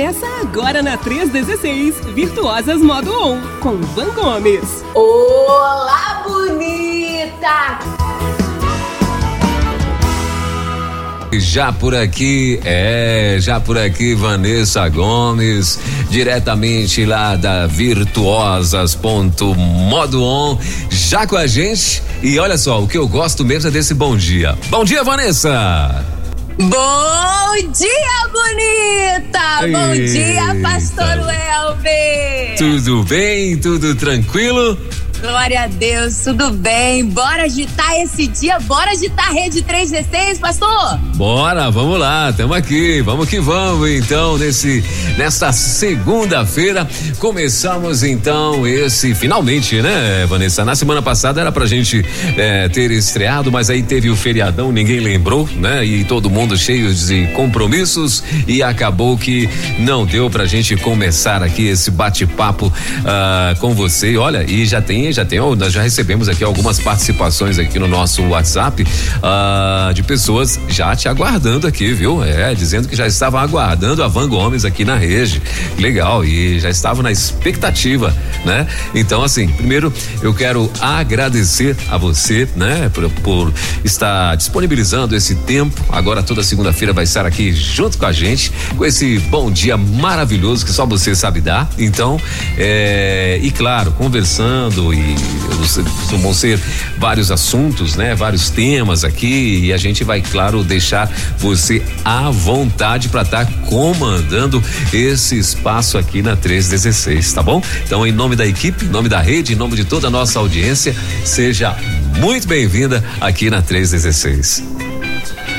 Começa agora na 316, Virtuosas Modo On, com Van Gomes. Olá, bonita! Já por aqui, é, já por aqui, Vanessa Gomes, diretamente lá da Virtuosas.modo On, já com a gente. E olha só, o que eu gosto mesmo é desse bom dia. Bom dia, Vanessa! Bom dia, bonita! Eita. Bom dia, pastor Welber! Tudo bem? Tudo tranquilo? Glória a Deus, tudo bem? Bora agitar esse dia, bora agitar a rede 316, pastor? Bora, vamos lá, estamos aqui, vamos que vamos então, nesse, nesta segunda-feira, começamos então esse, finalmente, né, Vanessa? Na semana passada era pra gente é, ter estreado, mas aí teve o feriadão, ninguém lembrou, né? E todo mundo cheio de compromissos e acabou que não deu pra gente começar aqui esse bate-papo uh, com você. Olha, e já tem já tem, nós já recebemos aqui algumas participações aqui no nosso WhatsApp uh, de pessoas já te aguardando aqui, viu? É, dizendo que já estavam aguardando a Van Gomes aqui na rede. Legal, e já estavam na expectativa, né? Então, assim, primeiro eu quero agradecer a você, né, por, por estar disponibilizando esse tempo. Agora toda segunda-feira vai estar aqui junto com a gente, com esse bom dia maravilhoso que só você sabe dar. Então, é, e claro, conversando e e ser vários assuntos, né? Vários temas aqui e a gente vai, claro, deixar você à vontade para estar tá comandando esse espaço aqui na 316, tá bom? Então, em nome da equipe, em nome da rede, em nome de toda a nossa audiência, seja muito bem-vinda aqui na 316.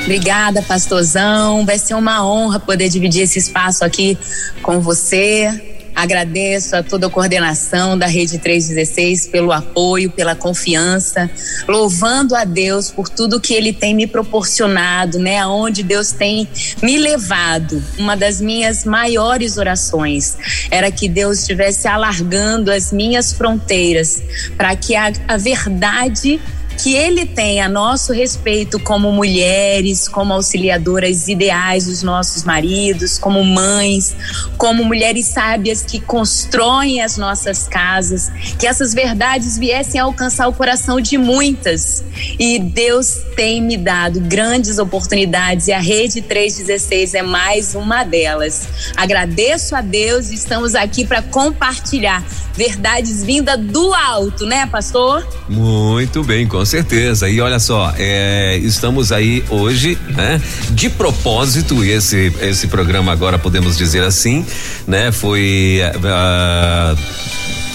Obrigada, pastorzão. Vai ser uma honra poder dividir esse espaço aqui com você. Agradeço a toda a coordenação da Rede 316 pelo apoio, pela confiança, louvando a Deus por tudo que Ele tem me proporcionado, né? Aonde Deus tem me levado. Uma das minhas maiores orações era que Deus estivesse alargando as minhas fronteiras para que a, a verdade que ele tem a nosso respeito como mulheres, como auxiliadoras ideais dos nossos maridos, como mães, como mulheres sábias que constroem as nossas casas, que essas verdades viessem a alcançar o coração de muitas. E Deus tem me dado grandes oportunidades e a Rede 316 é mais uma delas. Agradeço a Deus e estamos aqui para compartilhar verdades vindas do alto, né, pastor? Muito bem, com certeza. E olha só, é, estamos aí hoje, né? De propósito, esse esse programa agora podemos dizer assim, né? Foi uh,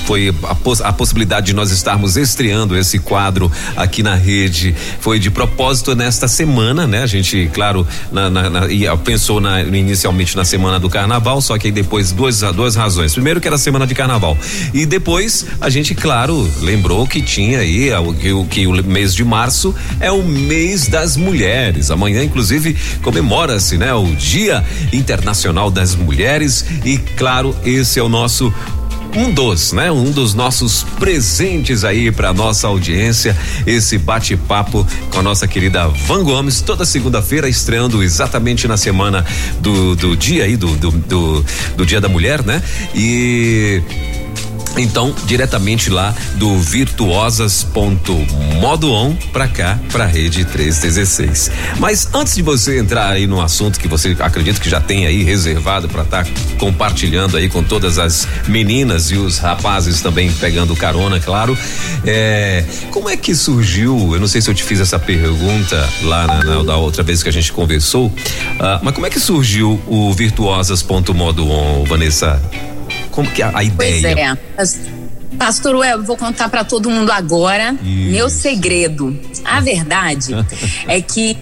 foi a, a, possibilidade de nós estarmos estreando esse quadro aqui na rede. Foi de propósito nesta semana, né? A gente, claro, na, na, na, pensou na, inicialmente na semana do carnaval, só que aí depois duas, duas razões. Primeiro que era semana de carnaval. E depois a gente, claro, lembrou que tinha aí que, que o mês de março é o mês das mulheres. Amanhã, inclusive, comemora-se, né? O Dia Internacional das Mulheres. E, claro, esse é o nosso um dos, né? Um dos nossos presentes aí para nossa audiência, esse bate-papo com a nossa querida Van Gomes, toda segunda-feira, estreando exatamente na semana do, do dia aí, do, do, do, do Dia da Mulher, né? E então, diretamente lá do virtuosas.modo on para cá, para a rede 316. Mas antes de você entrar aí no assunto que você acredita que já tem aí reservado para estar tá compartilhando aí com todas as meninas e os rapazes também pegando carona, claro. É, como é que surgiu? Eu não sei se eu te fiz essa pergunta lá na, na da outra vez que a gente conversou, uh, mas como é que surgiu o virtuosas.modo on, Vanessa? Como que é a ideia? Pois é. Pastor Well, vou contar para todo mundo agora Isso. meu segredo. A verdade é que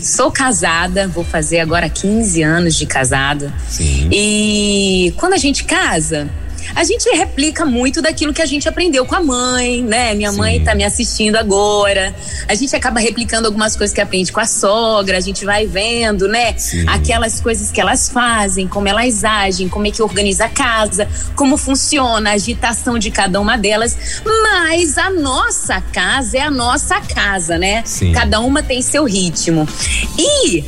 sou casada, vou fazer agora 15 anos de casada. Sim. E quando a gente casa, a gente replica muito daquilo que a gente aprendeu com a mãe, né? Minha Sim. mãe tá me assistindo agora. A gente acaba replicando algumas coisas que aprende com a sogra, a gente vai vendo, né? Sim. Aquelas coisas que elas fazem, como elas agem, como é que organiza a casa, como funciona a agitação de cada uma delas. Mas a nossa casa é a nossa casa, né? Sim. Cada uma tem seu ritmo. E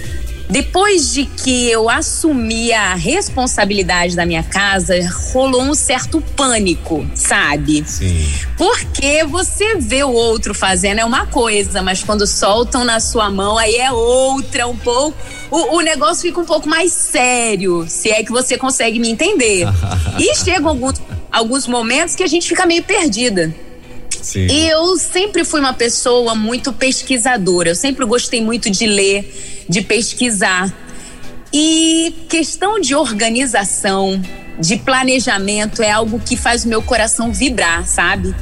Depois de que eu assumi a responsabilidade da minha casa, rolou um certo pânico, sabe? Sim. Porque você vê o outro fazendo é uma coisa, mas quando soltam na sua mão aí é outra, um pouco. O, o negócio fica um pouco mais sério, se é que você consegue me entender. e chegam alguns, alguns momentos que a gente fica meio perdida. Sim. E eu sempre fui uma pessoa muito pesquisadora. Eu sempre gostei muito de ler, de pesquisar. E questão de organização, de planejamento é algo que faz o meu coração vibrar, sabe?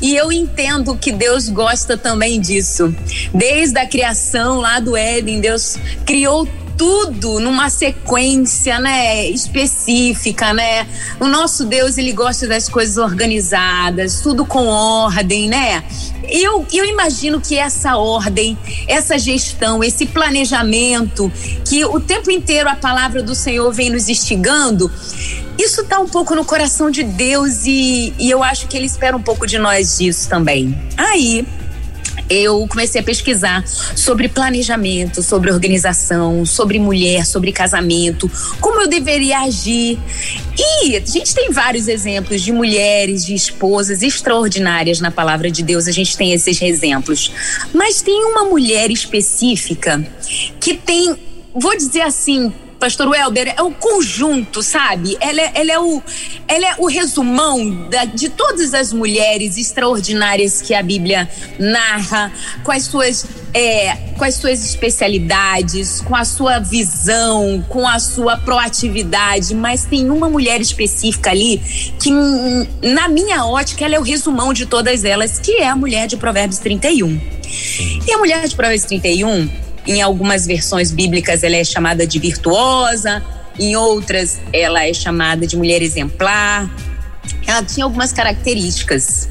E eu entendo que Deus gosta também disso. Desde a criação lá do Éden, Deus criou tudo numa sequência, né, específica, né? O nosso Deus, ele gosta das coisas organizadas, tudo com ordem, né? Eu, eu imagino que essa ordem, essa gestão, esse planejamento, que o tempo inteiro a palavra do Senhor vem nos instigando, isso está um pouco no coração de Deus e, e eu acho que ele espera um pouco de nós disso também. Aí, eu comecei a pesquisar sobre planejamento, sobre organização, sobre mulher, sobre casamento, como eu deveria agir. E a gente tem vários exemplos de mulheres, de esposas extraordinárias na palavra de Deus, a gente tem esses exemplos. Mas tem uma mulher específica que tem, vou dizer assim, Pastor Welber, é o conjunto, sabe? Ela é, ela é, o, ela é o resumão da, de todas as mulheres extraordinárias que a Bíblia narra, com as suas, é, com as suas especialidades, com a sua visão, com a sua proatividade. Mas tem uma mulher específica ali que, na minha ótica, ela é o resumão de todas elas, que é a mulher de Provérbios 31. E a mulher de Provérbios 31 em algumas versões bíblicas ela é chamada de virtuosa, em outras ela é chamada de mulher exemplar. Ela tinha algumas características.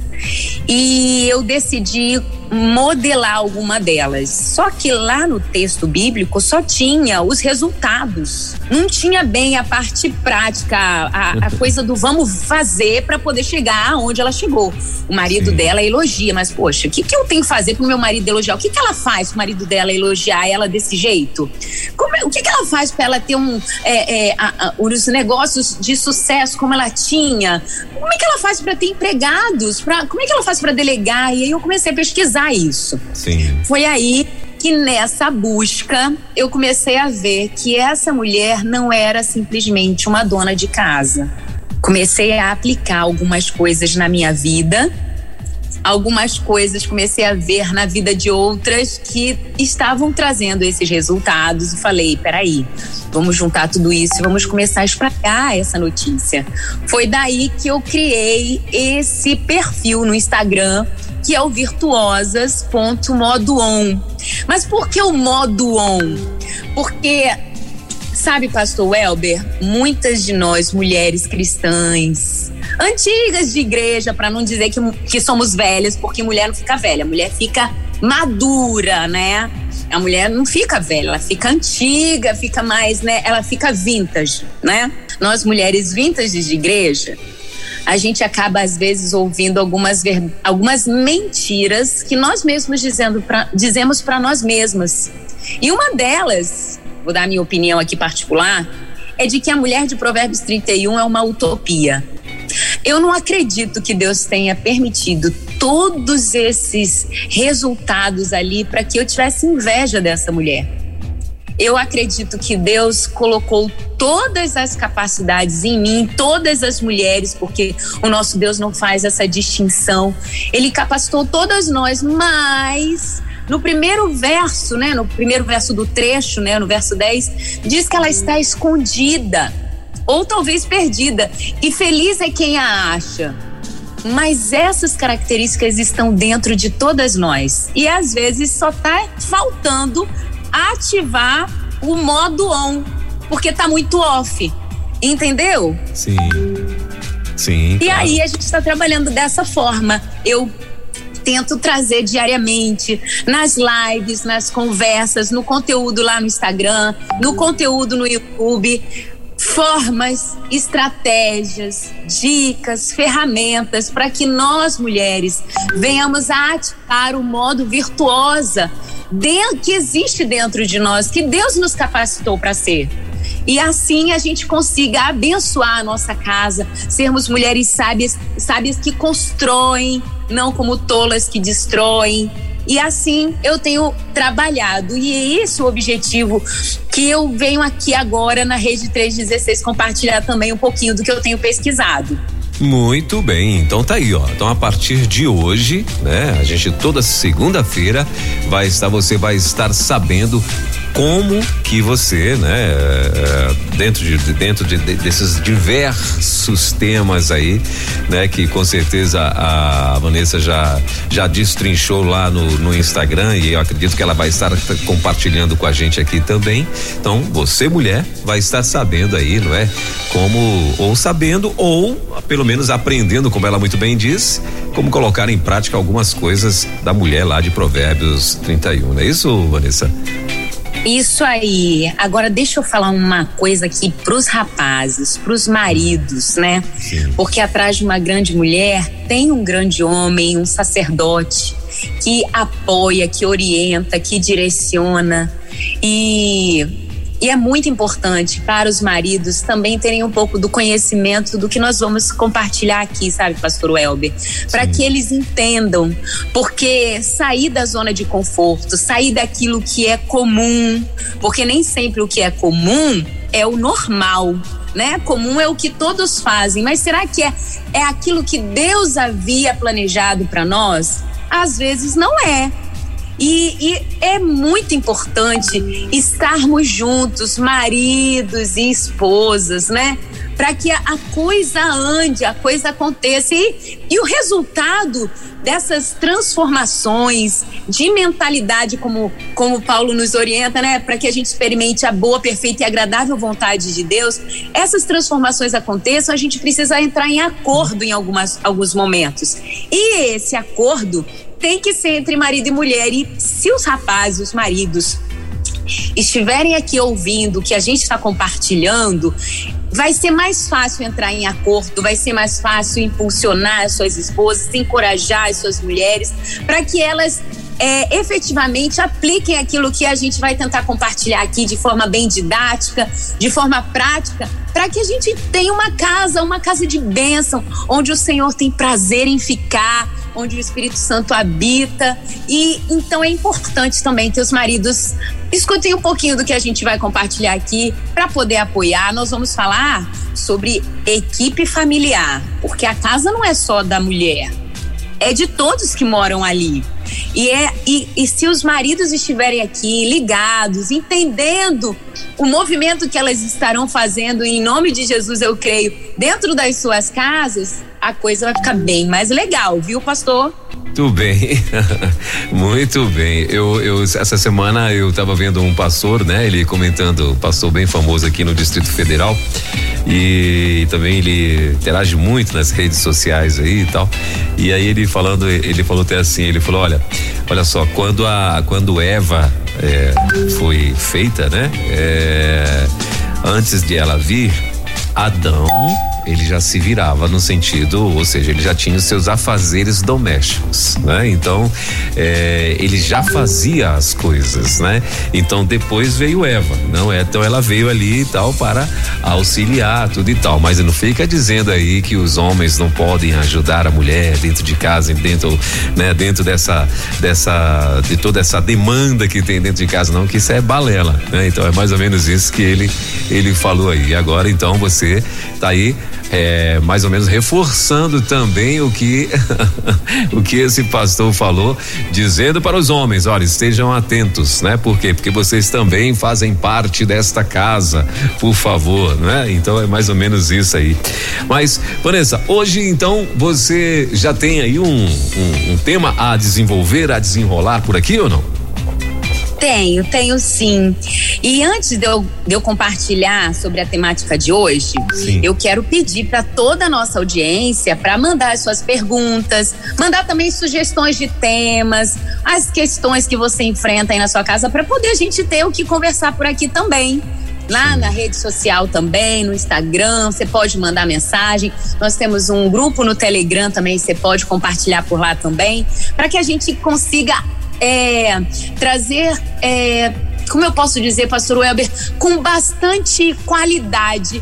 E eu decidi modelar alguma delas. Só que lá no texto bíblico só tinha os resultados. Não tinha bem a parte prática, a, a coisa do vamos fazer para poder chegar aonde ela chegou. O marido Sim. dela elogia, mas poxa, o que, que eu tenho que fazer pro meu marido elogiar? O que, que ela faz pro marido dela elogiar ela desse jeito? Como, é, o que, que ela faz para ela ter um, é, é, a, a, os negócios de sucesso como ela tinha? Como é que ela faz para ter empregados? Como é que ela faz para delegar? E aí eu comecei a pesquisar isso. Sim. Foi aí que nessa busca eu comecei a ver que essa mulher não era simplesmente uma dona de casa. Comecei a aplicar algumas coisas na minha vida algumas coisas comecei a ver na vida de outras que estavam trazendo esses resultados e falei, peraí, vamos juntar tudo isso e vamos começar a espalhar essa notícia. Foi daí que eu criei esse perfil no Instagram que é o virtuosas.modo-on. Mas por que o modo on? Porque Sabe, pastor Welber, muitas de nós, mulheres cristãs, antigas de igreja, para não dizer que, que somos velhas, porque mulher não fica velha, mulher fica madura, né? A mulher não fica velha, ela fica antiga, fica mais, né? Ela fica vintage, né? Nós mulheres vintage de igreja, a gente acaba às vezes ouvindo algumas, algumas mentiras que nós mesmos dizendo pra, dizemos para nós mesmas. E uma delas vou dar a minha opinião aqui particular, é de que a mulher de Provérbios 31 é uma utopia. Eu não acredito que Deus tenha permitido todos esses resultados ali para que eu tivesse inveja dessa mulher. Eu acredito que Deus colocou todas as capacidades em mim, todas as mulheres, porque o nosso Deus não faz essa distinção. Ele capacitou todas nós, mas no primeiro verso, né, no primeiro verso do trecho, né, no verso 10, diz que ela está escondida ou talvez perdida, e feliz é quem a acha. Mas essas características estão dentro de todas nós. E às vezes só está faltando ativar o modo on, porque está muito off. Entendeu? Sim. Sim. E claro. aí a gente está trabalhando dessa forma. Eu tento trazer diariamente nas lives, nas conversas, no conteúdo lá no Instagram, no conteúdo no YouTube formas, estratégias, dicas, ferramentas para que nós mulheres venhamos a ativar o modo virtuosa que existe dentro de nós, que Deus nos capacitou para ser. E assim a gente consiga abençoar a nossa casa, sermos mulheres sábias, sábias que constroem, não como tolas que destroem. E assim eu tenho trabalhado. E é esse o objetivo que eu venho aqui agora na Rede 316 compartilhar também um pouquinho do que eu tenho pesquisado. Muito bem, então tá aí, ó. Então a partir de hoje, né, a gente toda segunda-feira vai estar, você vai estar sabendo como que você, né, é, dentro de dentro de, desses diversos temas aí, né, que com certeza a Vanessa já já destrinchou lá no, no Instagram e eu acredito que ela vai estar compartilhando com a gente aqui também. Então, você mulher vai estar sabendo aí, não é? Como ou sabendo ou pelo menos aprendendo, como ela muito bem diz, como colocar em prática algumas coisas da mulher lá de Provérbios 31. Não é isso, Vanessa? Isso aí. Agora deixa eu falar uma coisa aqui pros rapazes, pros maridos, né? Sim. Porque atrás de uma grande mulher tem um grande homem, um sacerdote que apoia, que orienta, que direciona. E e é muito importante para os maridos também terem um pouco do conhecimento do que nós vamos compartilhar aqui, sabe, pastor Welber? Para que eles entendam. Porque sair da zona de conforto, sair daquilo que é comum, porque nem sempre o que é comum é o normal. Né? Comum é o que todos fazem, mas será que é, é aquilo que Deus havia planejado para nós? Às vezes não é. E, e, é muito importante estarmos juntos, maridos e esposas, né? Para que a, coisa ande, a coisa aconteça. E, e o resultado dessas transformações de mentalidade, como, como Paulo nos orienta, né? Para que a gente experimente a boa, perfeita e agradável vontade de Deus, essas transformações aconteçam, a gente precisa entrar em acordo em algumas, alguns momentos. E esse acordo tem que ser entre marido e mulher. E se os rapazes, os maridos, estiverem aqui ouvindo o que a gente está compartilhando, vai ser mais fácil entrar em acordo, vai ser mais fácil impulsionar as suas esposas, encorajar as suas mulheres, para que elas é, efetivamente apliquem aquilo que a gente vai tentar compartilhar aqui de forma bem didática, de forma prática, para que a gente tenha uma casa, uma casa de bênção, onde o Senhor tem prazer em ficar, onde o Espírito Santo habita. E então é importante também que os maridos escutem um pouquinho do que a gente vai compartilhar aqui para poder apoiar. Nós vamos falar sobre equipe familiar, porque a casa não é só da mulher, é de todos que moram ali. E, é, e, e se os maridos estiverem aqui ligados, entendendo o movimento que elas estarão fazendo, em nome de Jesus, eu creio, dentro das suas casas, a coisa vai ficar bem mais legal, viu, pastor? Muito bem, muito bem. Eu, eu, essa semana eu estava vendo um pastor, né? Ele comentando, pastor bem famoso aqui no Distrito Federal e também ele interage muito nas redes sociais aí e tal. E aí ele falando, ele falou até assim, ele falou, olha, olha só, quando a, quando Eva é, foi feita, né? É, antes de ela vir, Adão ele já se virava no sentido, ou seja, ele já tinha os seus afazeres domésticos, né? Então, é, ele já fazia as coisas, né? Então, depois veio Eva, não é? Então, ela veio ali e tal para auxiliar tudo e tal, mas não fica dizendo aí que os homens não podem ajudar a mulher dentro de casa, dentro, né? Dentro dessa, dessa, de toda essa demanda que tem dentro de casa, não, que isso é balela, né? Então, é mais ou menos isso que ele, ele falou aí. Agora, então, você tá aí é, mais ou menos reforçando também o que o que esse pastor falou, dizendo para os homens, olha, estejam atentos, né? Por quê? Porque vocês também fazem parte desta casa, por favor, né? Então é mais ou menos isso aí. Mas, Vanessa, hoje então você já tem aí um, um, um tema a desenvolver, a desenrolar por aqui ou não? Tenho, tenho sim. E antes de eu, de eu compartilhar sobre a temática de hoje, sim. eu quero pedir para toda a nossa audiência para mandar as suas perguntas, mandar também sugestões de temas, as questões que você enfrenta aí na sua casa, para poder a gente ter o que conversar por aqui também lá na rede social também, no Instagram, você pode mandar mensagem. Nós temos um grupo no Telegram também, você pode compartilhar por lá também, para que a gente consiga é, trazer. É, como eu posso dizer, pastor Welber, com bastante qualidade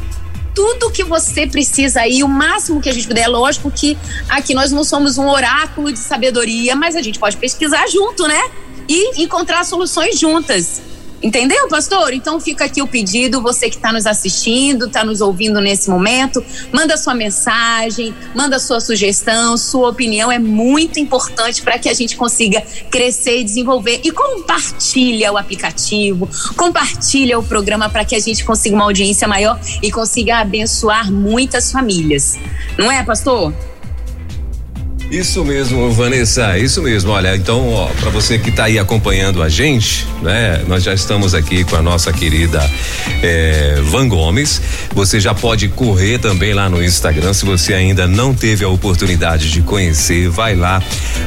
tudo que você precisa aí, o máximo que a gente puder. É lógico que aqui nós não somos um oráculo de sabedoria, mas a gente pode pesquisar junto, né? E encontrar soluções juntas. Entendeu, pastor? Então fica aqui o pedido, você que está nos assistindo, está nos ouvindo nesse momento, manda sua mensagem, manda sua sugestão, sua opinião é muito importante para que a gente consiga crescer e desenvolver. E compartilha o aplicativo, compartilha o programa para que a gente consiga uma audiência maior e consiga abençoar muitas famílias. Não é, pastor? Isso mesmo, Vanessa, isso mesmo. Olha, então, ó, para você que está aí acompanhando a gente, né? Nós já estamos aqui com a nossa querida é, Van Gomes. Você já pode correr também lá no Instagram, se você ainda não teve a oportunidade de conhecer, vai lá,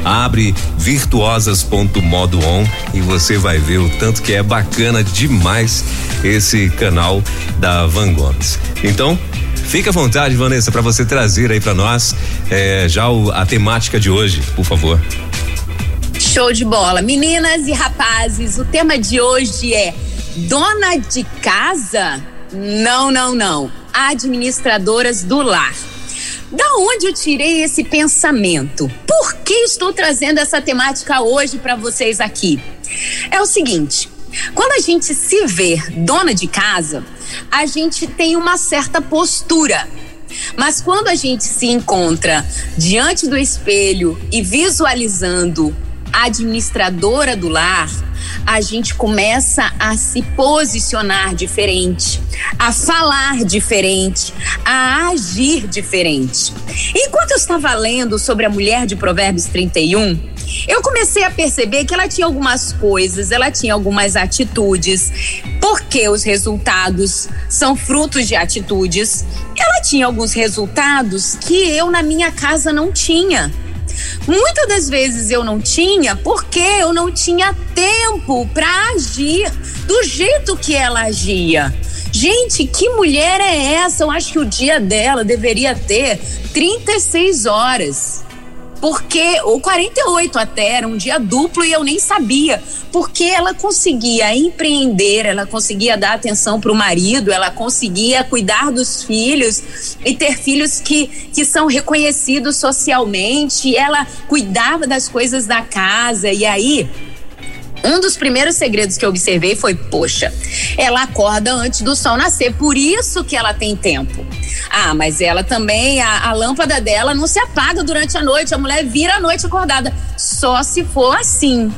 abre virtuosas.modo.on e você vai ver o tanto que é bacana demais esse canal da Van Gomes. Então, Fique à vontade, Vanessa, para você trazer aí para nós é, já o, a temática de hoje, por favor. Show de bola. Meninas e rapazes, o tema de hoje é dona de casa? Não, não, não. Administradoras do lar. Da onde eu tirei esse pensamento? Por que estou trazendo essa temática hoje para vocês aqui? É o seguinte, quando a gente se vê dona de casa, a gente tem uma certa postura. Mas quando a gente se encontra diante do espelho e visualizando administradora do lar, a gente começa a se posicionar diferente, a falar diferente, a agir diferente. Enquanto eu estava lendo sobre a mulher de Provérbios 31, eu comecei a perceber que ela tinha algumas coisas, ela tinha algumas atitudes, porque os resultados são frutos de atitudes. Ela tinha alguns resultados que eu na minha casa não tinha. Muitas das vezes eu não tinha porque eu não tinha tempo para agir do jeito que ela agia. Gente, que mulher é essa? Eu acho que o dia dela deveria ter 36 horas porque ou 48 até era um dia duplo e eu nem sabia, porque ela conseguia empreender, ela conseguia dar atenção para o marido, ela conseguia cuidar dos filhos e ter filhos que, que são reconhecidos socialmente, ela cuidava das coisas da casa. E aí um dos primeiros segredos que eu observei foi: poxa, ela acorda antes do sol nascer, por isso que ela tem tempo. Ah, mas ela também, a, a lâmpada dela não se apaga durante a noite, a mulher vira a noite acordada. Só se for assim.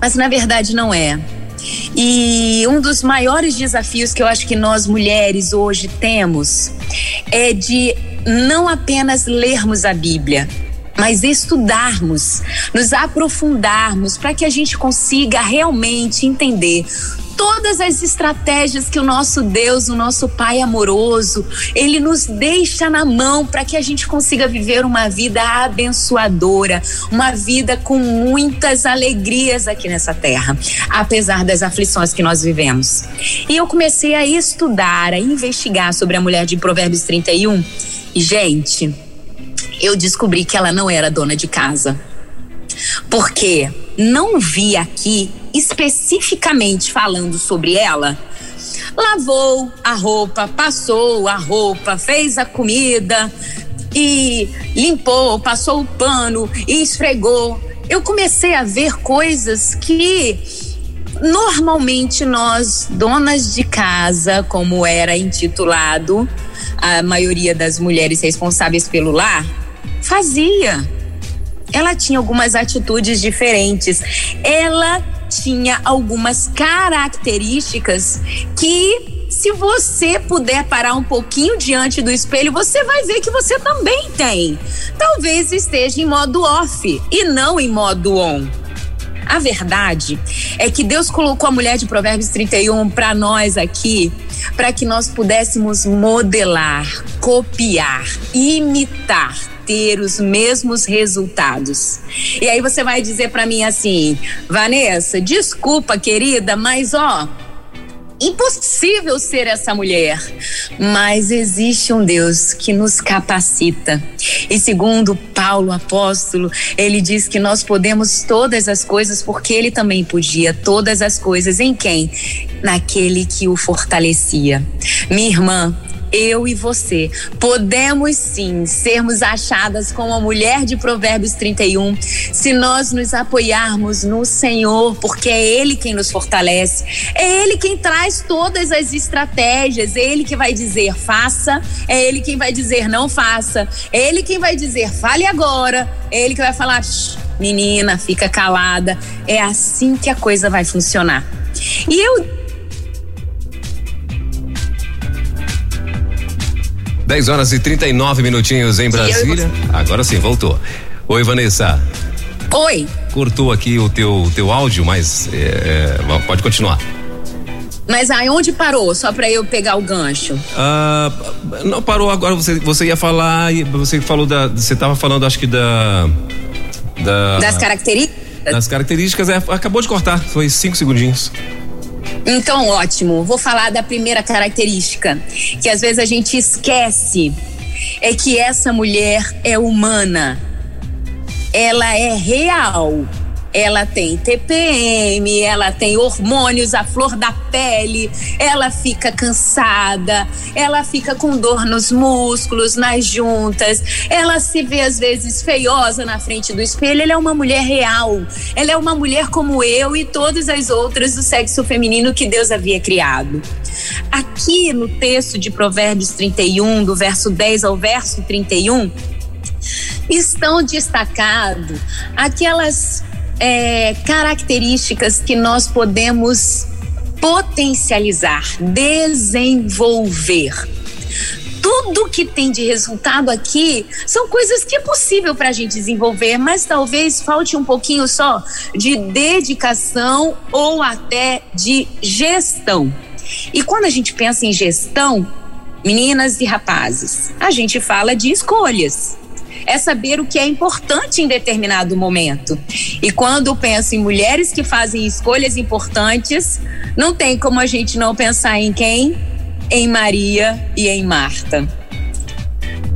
Mas na verdade não é. E um dos maiores desafios que eu acho que nós mulheres hoje temos é de não apenas lermos a Bíblia, mas estudarmos, nos aprofundarmos para que a gente consiga realmente entender todas as estratégias que o nosso Deus, o nosso Pai amoroso, ele nos deixa na mão para que a gente consiga viver uma vida abençoadora, uma vida com muitas alegrias aqui nessa terra, apesar das aflições que nós vivemos. E eu comecei a estudar, a investigar sobre a mulher de Provérbios 31. E, gente, eu descobri que ela não era dona de casa. Porque não vi aqui especificamente falando sobre ela. Lavou a roupa, passou a roupa, fez a comida e limpou, passou o pano e esfregou. Eu comecei a ver coisas que normalmente nós, donas de casa, como era intitulado, a maioria das mulheres responsáveis pelo lar, fazia. Ela tinha algumas atitudes diferentes. Ela tinha algumas características que se você puder parar um pouquinho diante do espelho, você vai ver que você também tem. Talvez esteja em modo off e não em modo on. A verdade é que Deus colocou a mulher de Provérbios 31 para nós aqui, para que nós pudéssemos modelar, copiar, imitar ter os mesmos resultados. E aí você vai dizer para mim assim, Vanessa, desculpa, querida, mas ó, impossível ser essa mulher, mas existe um Deus que nos capacita. E segundo Paulo apóstolo, ele diz que nós podemos todas as coisas porque ele também podia todas as coisas em quem? Naquele que o fortalecia. Minha irmã, eu e você. Podemos sim sermos achadas como a mulher de Provérbios 31 se nós nos apoiarmos no Senhor, porque é Ele quem nos fortalece, é Ele quem traz todas as estratégias, é Ele que vai dizer faça, é Ele quem vai dizer não faça, é Ele quem vai dizer fale agora, é Ele que vai falar menina, fica calada, é assim que a coisa vai funcionar. E eu 10 horas e 39 minutinhos em Brasília. Agora sim, voltou. Oi, Vanessa. Oi. Cortou aqui o teu, teu áudio, mas é, é, pode continuar. Mas aonde parou? Só para eu pegar o gancho. Ah, não parou agora. Você, você ia falar. Você falou da. Você estava falando, acho que da. da das características. Das características, é, acabou de cortar. Foi cinco segundinhos. Então, ótimo. Vou falar da primeira característica, que às vezes a gente esquece, é que essa mulher é humana. Ela é real ela tem TPM, ela tem hormônios à flor da pele, ela fica cansada, ela fica com dor nos músculos, nas juntas, ela se vê às vezes feiosa na frente do espelho. Ela é uma mulher real, ela é uma mulher como eu e todas as outras do sexo feminino que Deus havia criado. Aqui no texto de Provérbios 31, do verso 10 ao verso 31, estão destacados aquelas é, características que nós podemos potencializar, desenvolver. Tudo que tem de resultado aqui são coisas que é possível para a gente desenvolver, mas talvez falte um pouquinho só de dedicação ou até de gestão. E quando a gente pensa em gestão, meninas e rapazes, a gente fala de escolhas é saber o que é importante em determinado momento. E quando penso em mulheres que fazem escolhas importantes, não tem como a gente não pensar em quem? Em Maria e em Marta.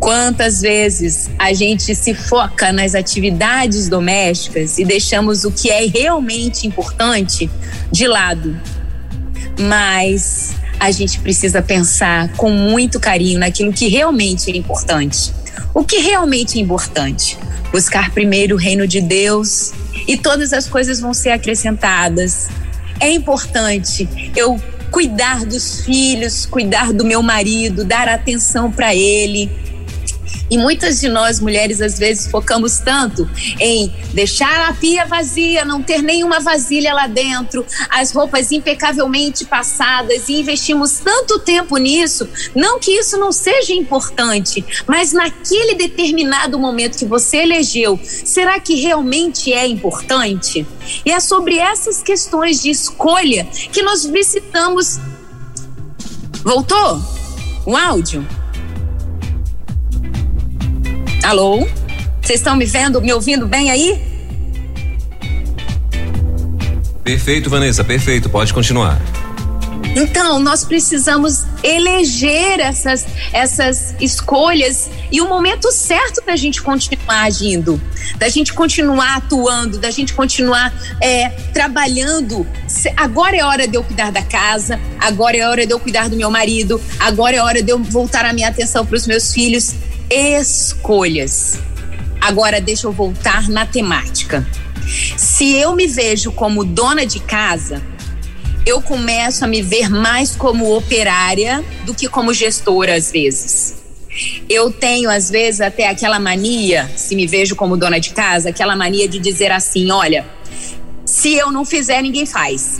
Quantas vezes a gente se foca nas atividades domésticas e deixamos o que é realmente importante de lado. Mas a gente precisa pensar com muito carinho naquilo que realmente é importante. O que realmente é importante? Buscar primeiro o reino de Deus e todas as coisas vão ser acrescentadas. É importante eu cuidar dos filhos, cuidar do meu marido, dar atenção para ele, e muitas de nós mulheres às vezes focamos tanto em deixar a pia vazia, não ter nenhuma vasilha lá dentro, as roupas impecavelmente passadas e investimos tanto tempo nisso, não que isso não seja importante, mas naquele determinado momento que você elegeu, será que realmente é importante? E é sobre essas questões de escolha que nós visitamos. Voltou? O áudio? Alô? Vocês estão me vendo, me ouvindo bem aí? Perfeito, Vanessa, perfeito. Pode continuar. Então, nós precisamos eleger essas, essas escolhas e o momento certo da gente continuar agindo, da gente continuar atuando, da gente continuar é, trabalhando. Agora é hora de eu cuidar da casa, agora é hora de eu cuidar do meu marido, agora é hora de eu voltar a minha atenção para os meus filhos escolhas. Agora deixa eu voltar na temática. Se eu me vejo como dona de casa, eu começo a me ver mais como operária do que como gestora às vezes. Eu tenho às vezes até aquela mania, se me vejo como dona de casa, aquela mania de dizer assim, olha, se eu não fizer, ninguém faz.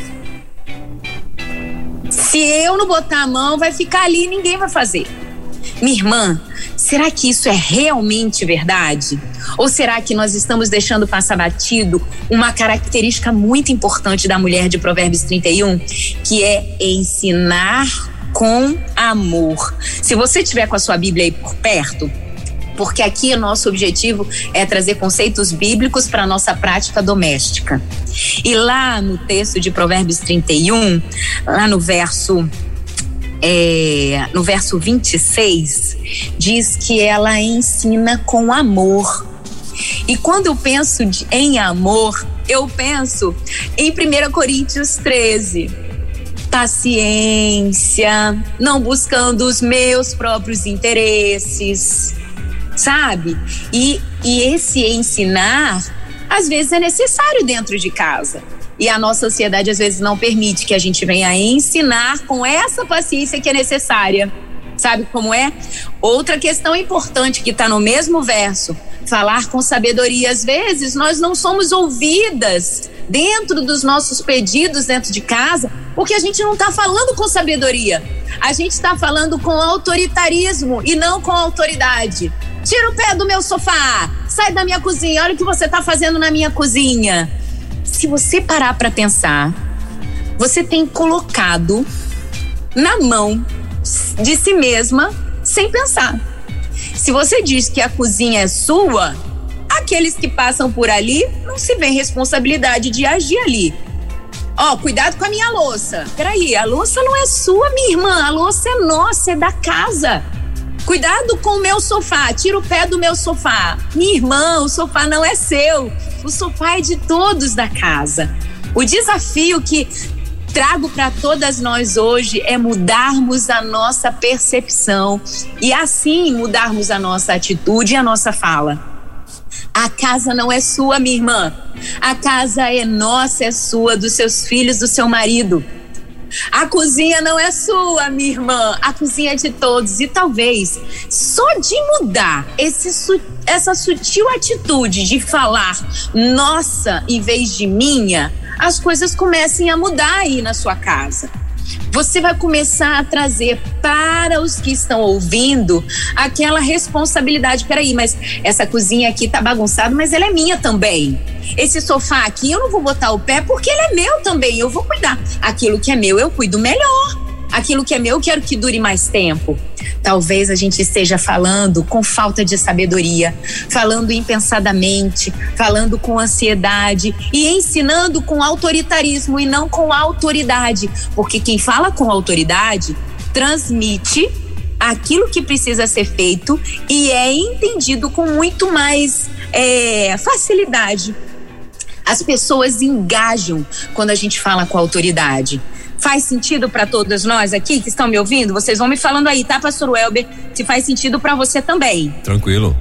Se eu não botar a mão, vai ficar ali, ninguém vai fazer. Minha irmã, será que isso é realmente verdade? Ou será que nós estamos deixando passar batido uma característica muito importante da mulher de Provérbios 31, que é ensinar com amor? Se você tiver com a sua Bíblia aí por perto, porque aqui o nosso objetivo é trazer conceitos bíblicos para a nossa prática doméstica. E lá no texto de Provérbios 31, lá no verso é, no verso 26, diz que ela ensina com amor. E quando eu penso em amor, eu penso em 1 Coríntios 13. Paciência, não buscando os meus próprios interesses, sabe? E, e esse ensinar, às vezes, é necessário dentro de casa. E a nossa sociedade, às vezes, não permite que a gente venha ensinar com essa paciência que é necessária. Sabe como é? Outra questão importante que está no mesmo verso: falar com sabedoria. Às vezes, nós não somos ouvidas dentro dos nossos pedidos dentro de casa, porque a gente não está falando com sabedoria. A gente está falando com autoritarismo e não com autoridade. Tira o pé do meu sofá. Sai da minha cozinha. Olha o que você está fazendo na minha cozinha. Se você parar para pensar, você tem colocado na mão de si mesma sem pensar. Se você diz que a cozinha é sua, aqueles que passam por ali não se vêem responsabilidade de agir ali. Ó, oh, cuidado com a minha louça. Peraí, a louça não é sua, minha irmã. A louça é nossa, é da casa. Cuidado com o meu sofá, tira o pé do meu sofá. Minha irmã, o sofá não é seu, o sofá é de todos da casa. O desafio que trago para todas nós hoje é mudarmos a nossa percepção e assim mudarmos a nossa atitude e a nossa fala. A casa não é sua, minha irmã. A casa é nossa, é sua, dos seus filhos, do seu marido. A cozinha não é sua, minha irmã. A cozinha é de todos. E talvez só de mudar esse, essa sutil atitude de falar nossa em vez de minha, as coisas comecem a mudar aí na sua casa você vai começar a trazer para os que estão ouvindo aquela responsabilidade. Peraí, mas essa cozinha aqui tá bagunçada, mas ela é minha também. Esse sofá aqui eu não vou botar o pé porque ele é meu também. Eu vou cuidar. Aquilo que é meu eu cuido melhor aquilo que é meu, eu quero que dure mais tempo. Talvez a gente esteja falando com falta de sabedoria, falando impensadamente, falando com ansiedade e ensinando com autoritarismo e não com autoridade, porque quem fala com autoridade transmite aquilo que precisa ser feito e é entendido com muito mais é, facilidade. As pessoas engajam quando a gente fala com autoridade. Faz sentido para todas nós aqui que estão me ouvindo? Vocês vão me falando aí, tá, pastor Welber? Se faz sentido para você também. Tranquilo.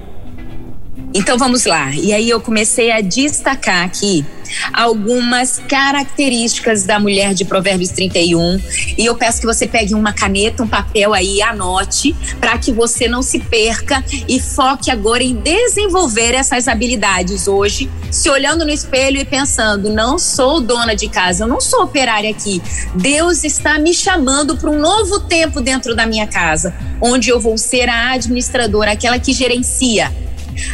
Então vamos lá. E aí eu comecei a destacar aqui algumas características da mulher de Provérbios 31. E eu peço que você pegue uma caneta, um papel aí anote, para que você não se perca e foque agora em desenvolver essas habilidades hoje, se olhando no espelho e pensando: não sou dona de casa, eu não sou operária aqui. Deus está me chamando para um novo tempo dentro da minha casa, onde eu vou ser a administradora, aquela que gerencia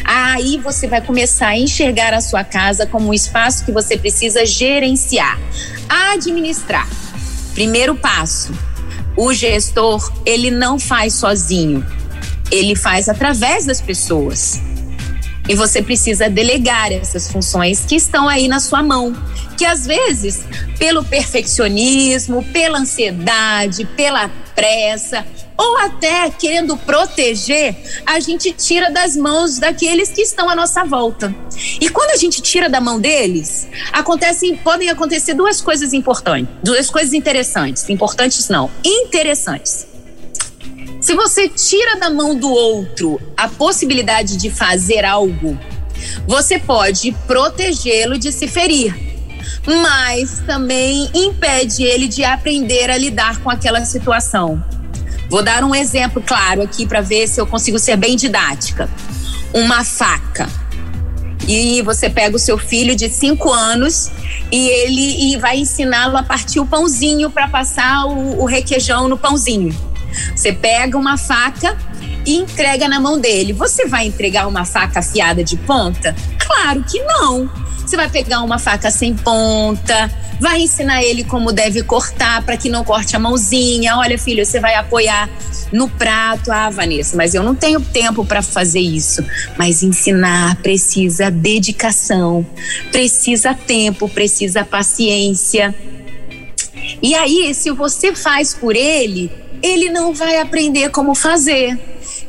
Aí você vai começar a enxergar a sua casa como um espaço que você precisa gerenciar, administrar. Primeiro passo: o gestor, ele não faz sozinho. Ele faz através das pessoas. E você precisa delegar essas funções que estão aí na sua mão, que às vezes, pelo perfeccionismo, pela ansiedade, pela pressa, ou até querendo proteger, a gente tira das mãos daqueles que estão à nossa volta. E quando a gente tira da mão deles, acontecem, podem acontecer duas coisas importantes, duas coisas interessantes, importantes não, interessantes. Se você tira da mão do outro a possibilidade de fazer algo, você pode protegê-lo de se ferir, mas também impede ele de aprender a lidar com aquela situação. Vou dar um exemplo claro aqui para ver se eu consigo ser bem didática. Uma faca. E você pega o seu filho de 5 anos e ele e vai ensiná-lo a partir o pãozinho para passar o, o requeijão no pãozinho. Você pega uma faca e entrega na mão dele. Você vai entregar uma faca afiada de ponta? Claro que não. Você vai pegar uma faca sem ponta, vai ensinar ele como deve cortar para que não corte a mãozinha. Olha, filho, você vai apoiar no prato. Ah, Vanessa, mas eu não tenho tempo para fazer isso. Mas ensinar precisa dedicação, precisa tempo, precisa paciência. E aí, se você faz por ele, ele não vai aprender como fazer.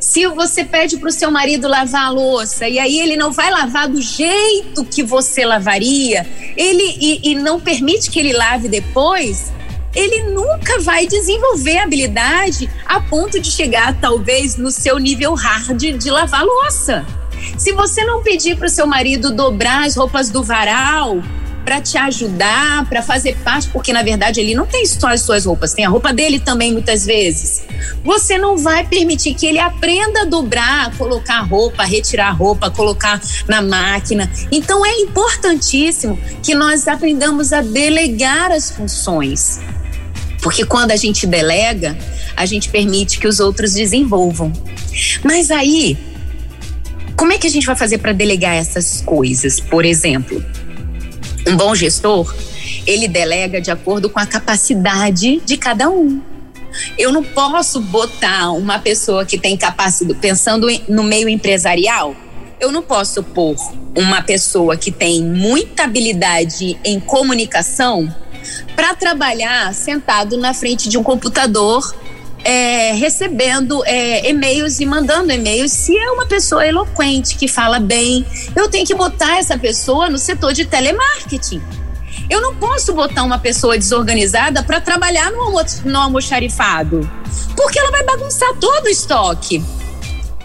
Se você pede para o seu marido lavar a louça e aí ele não vai lavar do jeito que você lavaria, ele e, e não permite que ele lave depois, ele nunca vai desenvolver habilidade a ponto de chegar talvez no seu nível hard de lavar louça. Se você não pedir para o seu marido dobrar as roupas do varal, para te ajudar, para fazer parte, porque na verdade ele não tem só as suas roupas, tem a roupa dele também muitas vezes. Você não vai permitir que ele aprenda a dobrar, colocar roupa, retirar roupa, colocar na máquina. Então é importantíssimo que nós aprendamos a delegar as funções. Porque quando a gente delega, a gente permite que os outros desenvolvam. Mas aí, como é que a gente vai fazer para delegar essas coisas? Por exemplo, um bom gestor, ele delega de acordo com a capacidade de cada um. Eu não posso botar uma pessoa que tem capacidade, pensando no meio empresarial, eu não posso pôr uma pessoa que tem muita habilidade em comunicação para trabalhar sentado na frente de um computador é, recebendo é, e-mails e mandando e-mails. Se é uma pessoa eloquente, que fala bem, eu tenho que botar essa pessoa no setor de telemarketing. Eu não posso botar uma pessoa desorganizada para trabalhar no, no almoxarifado, porque ela vai bagunçar todo o estoque.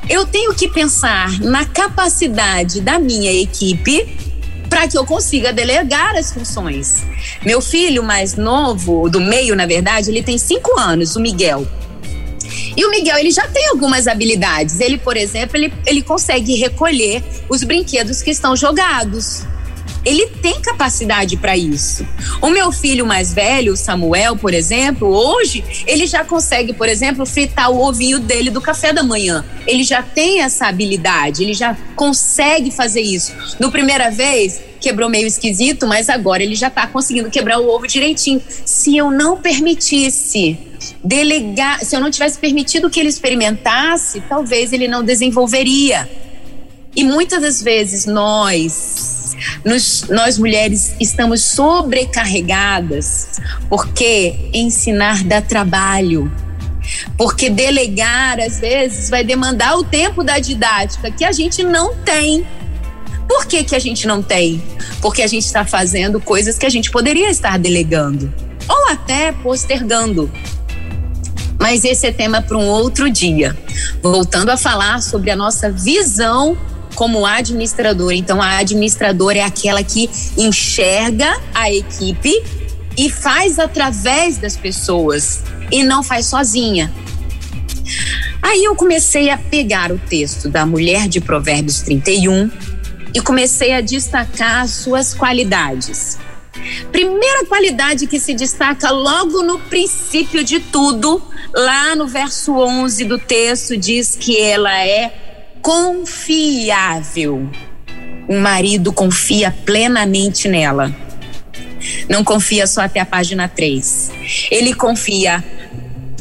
Eu tenho que pensar na capacidade da minha equipe para que eu consiga delegar as funções. Meu filho mais novo, do meio, na verdade, ele tem cinco anos, o Miguel. E o Miguel, ele já tem algumas habilidades. Ele, por exemplo, ele, ele consegue recolher os brinquedos que estão jogados. Ele tem capacidade para isso. O meu filho mais velho, Samuel, por exemplo, hoje, ele já consegue, por exemplo, fritar o ovinho dele do café da manhã. Ele já tem essa habilidade, ele já consegue fazer isso. No primeira vez, quebrou meio esquisito, mas agora ele já está conseguindo quebrar o ovo direitinho. Se eu não permitisse delegar, se eu não tivesse permitido que ele experimentasse, talvez ele não desenvolveria. E muitas das vezes nós, nos, nós mulheres, estamos sobrecarregadas porque ensinar dá trabalho. Porque delegar, às vezes, vai demandar o tempo da didática que a gente não tem. Por que, que a gente não tem? Porque a gente está fazendo coisas que a gente poderia estar delegando ou até postergando. Mas esse é tema para um outro dia. Voltando a falar sobre a nossa visão como administradora. Então, a administradora é aquela que enxerga a equipe e faz através das pessoas e não faz sozinha. Aí eu comecei a pegar o texto da mulher de Provérbios 31 e comecei a destacar suas qualidades. Primeira qualidade que se destaca logo no princípio de tudo, lá no verso 11 do texto, diz que ela é confiável. O marido confia plenamente nela. Não confia só até a página 3. Ele confia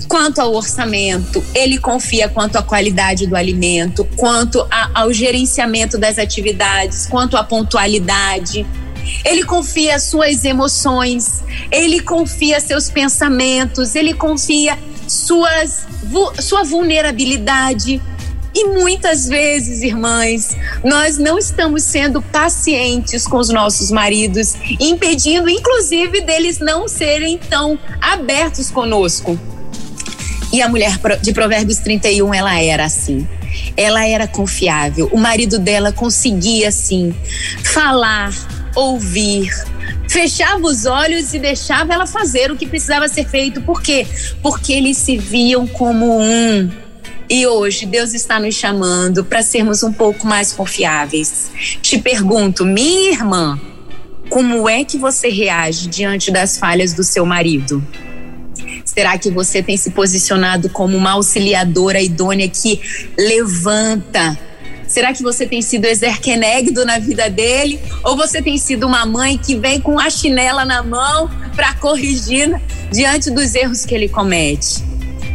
quanto ao orçamento, ele confia quanto à qualidade do alimento, quanto a, ao gerenciamento das atividades, quanto à pontualidade. Ele confia suas emoções, ele confia seus pensamentos, ele confia suas, sua vulnerabilidade. E muitas vezes, irmãs, nós não estamos sendo pacientes com os nossos maridos, impedindo, inclusive, deles não serem tão abertos conosco. E a mulher de Provérbios 31, ela era assim. Ela era confiável. O marido dela conseguia, assim, falar, ouvir, fechava os olhos e deixava ela fazer o que precisava ser feito. Por quê? Porque eles se viam como um. E hoje Deus está nos chamando para sermos um pouco mais confiáveis. Te pergunto, minha irmã, como é que você reage diante das falhas do seu marido? Será que você tem se posicionado como uma auxiliadora idônea que levanta Será que você tem sido exerquenegdo na vida dele? Ou você tem sido uma mãe que vem com a chinela na mão para corrigir diante dos erros que ele comete?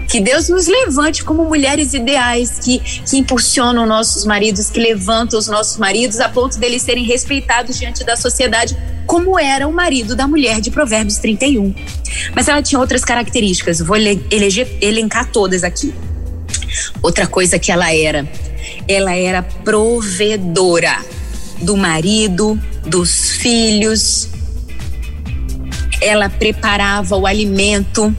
Que Deus nos levante como mulheres ideais que, que impulsionam nossos maridos, que levantam os nossos maridos a ponto deles serem respeitados diante da sociedade, como era o marido da mulher de Provérbios 31. Mas ela tinha outras características, vou eleger, elencar todas aqui. Outra coisa que ela era, ela era provedora do marido, dos filhos. Ela preparava o alimento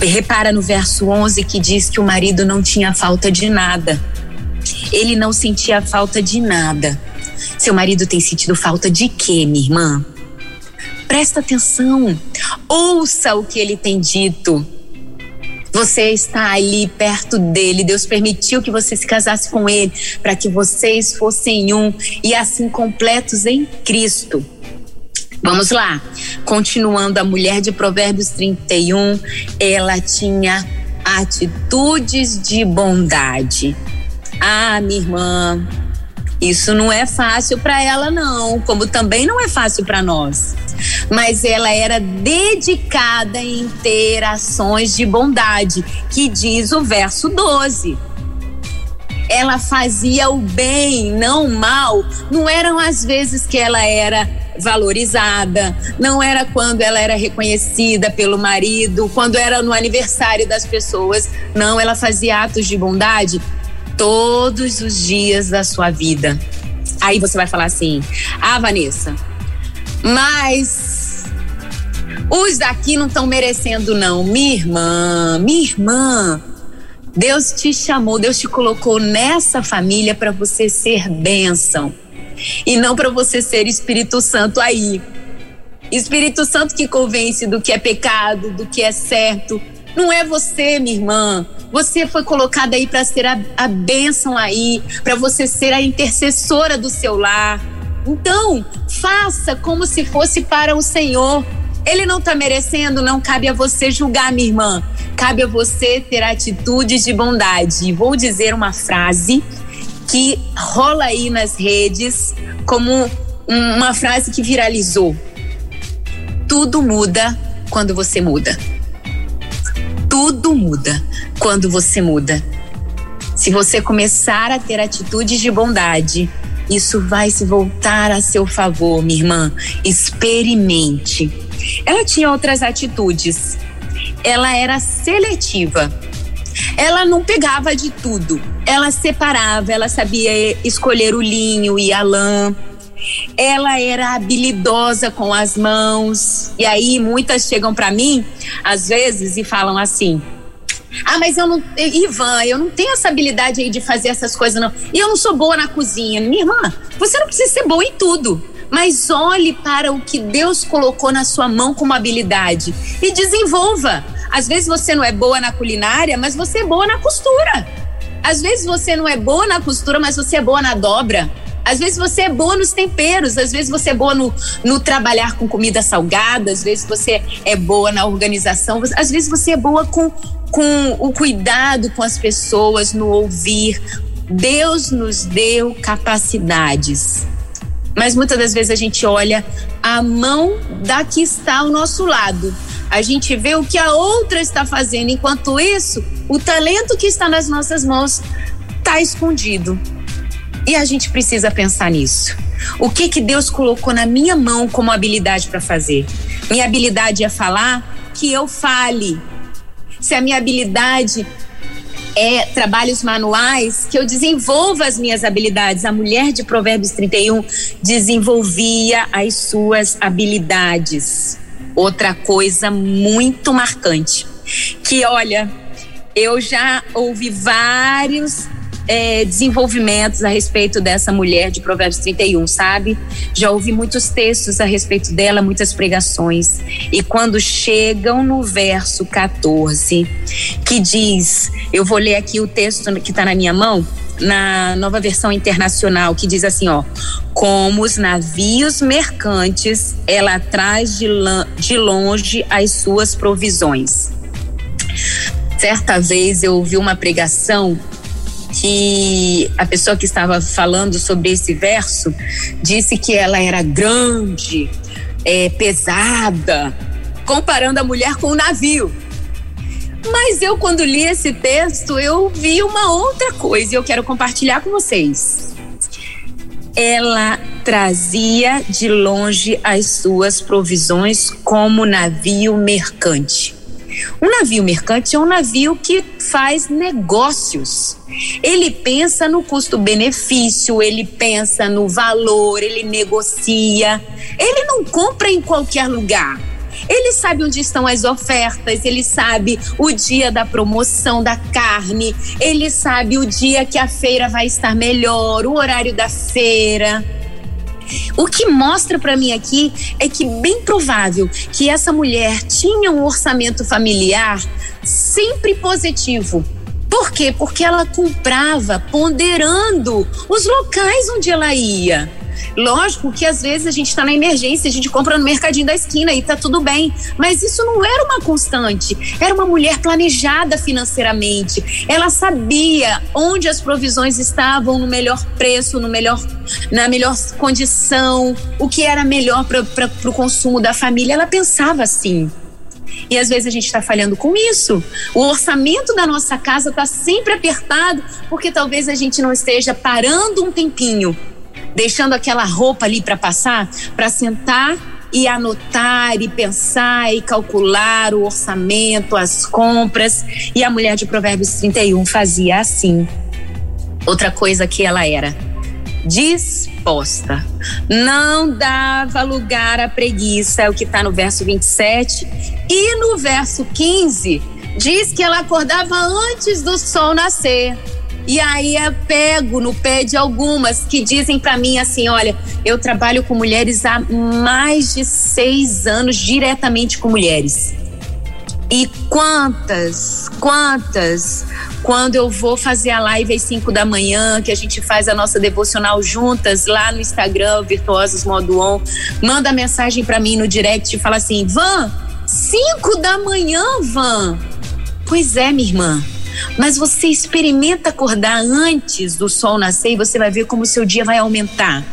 Repara no verso 11 que diz que o marido não tinha falta de nada. Ele não sentia falta de nada. Seu marido tem sentido falta de quê, minha irmã? Presta atenção. Ouça o que ele tem dito. Você está ali perto dele. Deus permitiu que você se casasse com ele para que vocês fossem um e assim completos em Cristo. Vamos lá. Continuando, a mulher de Provérbios 31, ela tinha atitudes de bondade. Ah, minha irmã, isso não é fácil para ela, não, como também não é fácil para nós. Mas ela era dedicada em ter ações de bondade, que diz o verso 12 ela fazia o bem, não o mal. Não eram as vezes que ela era valorizada, não era quando ela era reconhecida pelo marido, quando era no aniversário das pessoas. Não, ela fazia atos de bondade todos os dias da sua vida. Aí você vai falar assim: "Ah, Vanessa, mas os daqui não estão merecendo não, minha irmã, minha irmã. Deus te chamou, Deus te colocou nessa família para você ser bênção e não para você ser Espírito Santo aí. Espírito Santo que convence do que é pecado, do que é certo. Não é você, minha irmã. Você foi colocada aí para ser a, a bênção aí, para você ser a intercessora do seu lar. Então, faça como se fosse para o Senhor. Ele não está merecendo, não cabe a você julgar, minha irmã. Cabe a você ter atitudes de bondade. E vou dizer uma frase que rola aí nas redes como uma frase que viralizou. Tudo muda quando você muda. Tudo muda quando você muda. Se você começar a ter atitudes de bondade, isso vai se voltar a seu favor, minha irmã. Experimente. Ela tinha outras atitudes. Ela era seletiva ela não pegava de tudo. Ela separava, ela sabia escolher o linho e a lã. Ela era habilidosa com as mãos. E aí muitas chegam para mim às vezes e falam assim: ah, mas eu não. Ivan, eu não tenho essa habilidade aí de fazer essas coisas, não. E eu não sou boa na cozinha. Minha irmã, você não precisa ser boa em tudo. Mas olhe para o que Deus colocou na sua mão como habilidade e desenvolva. Às vezes você não é boa na culinária, mas você é boa na costura. Às vezes você não é boa na costura, mas você é boa na dobra. Às vezes você é boa nos temperos, às vezes você é boa no, no trabalhar com comida salgada, às vezes você é boa na organização, às vezes você é boa com, com o cuidado com as pessoas, no ouvir. Deus nos deu capacidades. Mas muitas das vezes a gente olha a mão da que está ao nosso lado a gente vê o que a outra está fazendo. Enquanto isso, o talento que está nas nossas mãos está escondido. E a gente precisa pensar nisso. O que que Deus colocou na minha mão como habilidade para fazer? Minha habilidade é falar, que eu fale. Se a minha habilidade é trabalhos manuais, que eu desenvolva as minhas habilidades. A mulher de Provérbios 31 desenvolvia as suas habilidades outra coisa muito marcante. Que olha, eu já ouvi vários é, desenvolvimentos a respeito dessa mulher de Provérbios 31, sabe? Já ouvi muitos textos a respeito dela, muitas pregações. E quando chegam no verso 14, que diz: eu vou ler aqui o texto que está na minha mão na nova versão internacional que diz assim, ó, como os navios mercantes, ela traz de, de longe as suas provisões. Certa vez eu ouvi uma pregação que a pessoa que estava falando sobre esse verso disse que ela era grande, é, pesada, comparando a mulher com o navio. Mas eu, quando li esse texto, eu vi uma outra coisa e eu quero compartilhar com vocês. Ela trazia de longe as suas provisões como navio mercante. Um navio mercante é um navio que faz negócios. Ele pensa no custo-benefício, ele pensa no valor, ele negocia. Ele não compra em qualquer lugar. Ele sabe onde estão as ofertas, ele sabe o dia da promoção da carne, ele sabe o dia que a feira vai estar melhor, o horário da feira. O que mostra para mim aqui é que bem provável que essa mulher tinha um orçamento familiar sempre positivo. Por quê? Porque ela comprava ponderando os locais onde ela ia. Lógico que às vezes a gente está na emergência, a gente compra no mercadinho da esquina e tá tudo bem, mas isso não era uma constante. Era uma mulher planejada financeiramente. Ela sabia onde as provisões estavam no melhor preço, no melhor, na melhor condição, o que era melhor para o consumo da família. Ela pensava assim. E às vezes a gente está falhando com isso. O orçamento da nossa casa está sempre apertado porque talvez a gente não esteja parando um tempinho deixando aquela roupa ali para passar, para sentar e anotar e pensar e calcular o orçamento, as compras. E a mulher de Provérbios 31 fazia assim. Outra coisa que ela era disposta. Não dava lugar à preguiça, é o que está no verso 27. E no verso 15, diz que ela acordava antes do sol nascer. E aí eu pego no pé de algumas que dizem para mim assim: olha, eu trabalho com mulheres há mais de seis anos diretamente com mulheres. E quantas, quantas, quando eu vou fazer a live às 5 da manhã, que a gente faz a nossa devocional juntas lá no Instagram, Virtuosos Modo On, manda mensagem para mim no direct e fala assim: Van, 5 da manhã, Van. Pois é, minha irmã. Mas você experimenta acordar antes do sol nascer e você vai ver como o seu dia vai aumentar.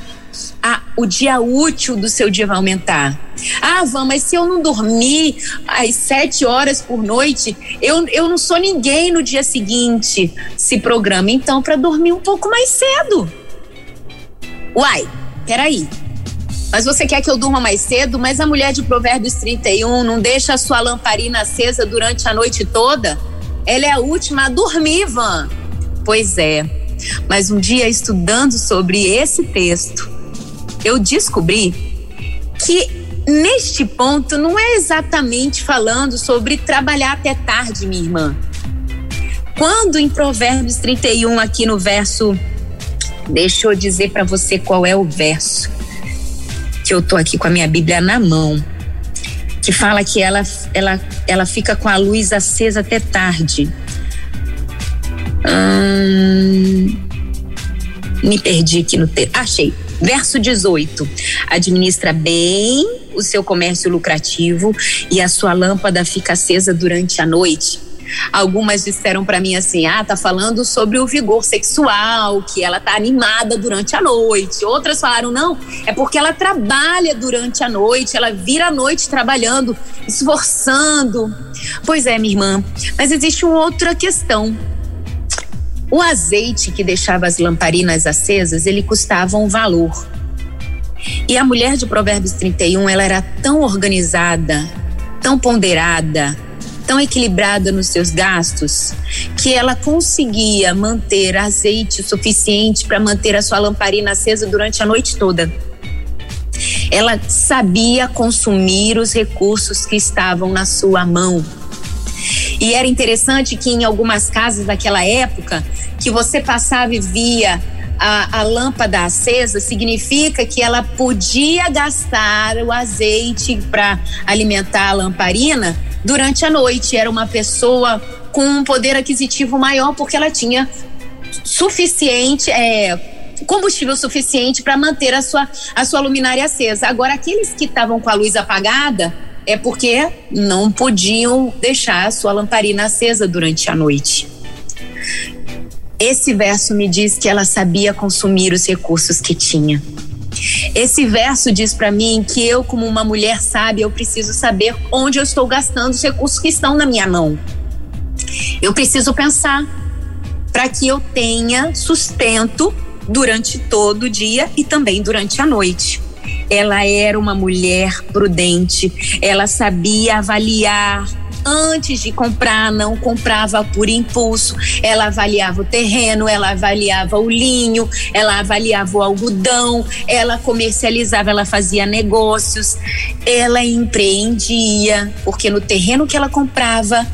Ah, o dia útil do seu dia vai aumentar. Ah, Van, mas se eu não dormir às sete horas por noite, eu, eu não sou ninguém no dia seguinte. Se programa então para dormir um pouco mais cedo. Uai, peraí. Mas você quer que eu durma mais cedo? Mas a mulher de Provérbios 31 não deixa a sua lamparina acesa durante a noite toda? Ela é a última a dormir, Van. Pois é. Mas um dia, estudando sobre esse texto, eu descobri que neste ponto não é exatamente falando sobre trabalhar até tarde, minha irmã. Quando em Provérbios 31, aqui no verso, deixa eu dizer para você qual é o verso, que eu tô aqui com a minha Bíblia na mão que fala que ela, ela, ela fica com a luz acesa até tarde. Hum, me perdi aqui no texto. Achei. Verso 18. Administra bem o seu comércio lucrativo e a sua lâmpada fica acesa durante a noite. Algumas disseram para mim assim: "Ah, tá falando sobre o vigor sexual, que ela tá animada durante a noite". Outras falaram: "Não, é porque ela trabalha durante a noite, ela vira a noite trabalhando, esforçando". Pois é, minha irmã, mas existe uma outra questão. O azeite que deixava as lamparinas acesas, ele custava um valor. E a mulher de Provérbios 31, ela era tão organizada, tão ponderada, tão equilibrada nos seus gastos que ela conseguia manter azeite suficiente para manter a sua lamparina acesa durante a noite toda. Ela sabia consumir os recursos que estavam na sua mão. E era interessante que em algumas casas daquela época, que você passava e via a, a, lâmpada acesa significa que ela podia gastar o azeite para alimentar a lamparina durante a noite. Era uma pessoa com um poder aquisitivo maior porque ela tinha suficiente. É, combustível suficiente para manter a sua, a sua luminária acesa. Agora, aqueles que estavam com a luz apagada é porque não podiam deixar a sua lamparina acesa durante a noite. Esse verso me diz que ela sabia consumir os recursos que tinha. Esse verso diz para mim que eu, como uma mulher sábia, eu preciso saber onde eu estou gastando os recursos que estão na minha mão. Eu preciso pensar para que eu tenha sustento durante todo o dia e também durante a noite. Ela era uma mulher prudente, ela sabia avaliar antes de comprar, não comprava por impulso. Ela avaliava o terreno, ela avaliava o linho, ela avaliava o algodão, ela comercializava, ela fazia negócios, ela empreendia, porque no terreno que ela comprava,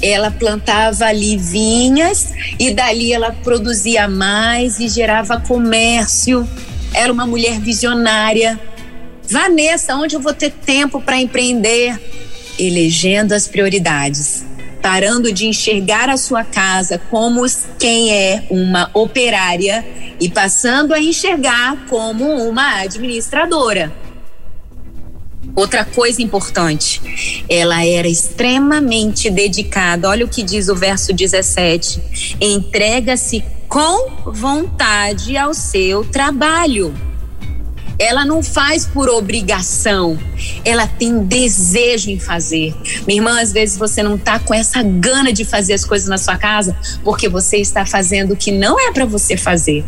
ela plantava ali vinhas e dali ela produzia mais e gerava comércio. Era uma mulher visionária. Vanessa, onde eu vou ter tempo para empreender? Elegendo as prioridades, parando de enxergar a sua casa como quem é uma operária e passando a enxergar como uma administradora. Outra coisa importante, ela era extremamente dedicada. Olha o que diz o verso 17: entrega-se com vontade ao seu trabalho. Ela não faz por obrigação, ela tem desejo em fazer. Minha irmã, às vezes você não tá com essa gana de fazer as coisas na sua casa porque você está fazendo o que não é para você fazer.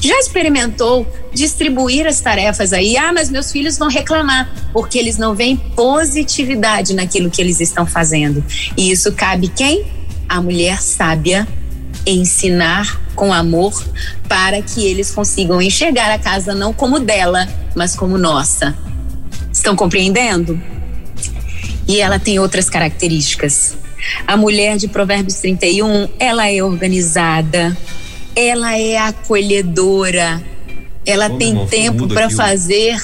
Já experimentou distribuir as tarefas aí? Ah, mas meus filhos vão reclamar porque eles não veem positividade naquilo que eles estão fazendo. E isso cabe quem? A mulher sábia ensinar com amor para que eles consigam enxergar a casa não como dela, mas como nossa. Estão compreendendo? E ela tem outras características. A mulher de Provérbios 31, ela é organizada, ela é acolhedora, ela tem tempo para fazer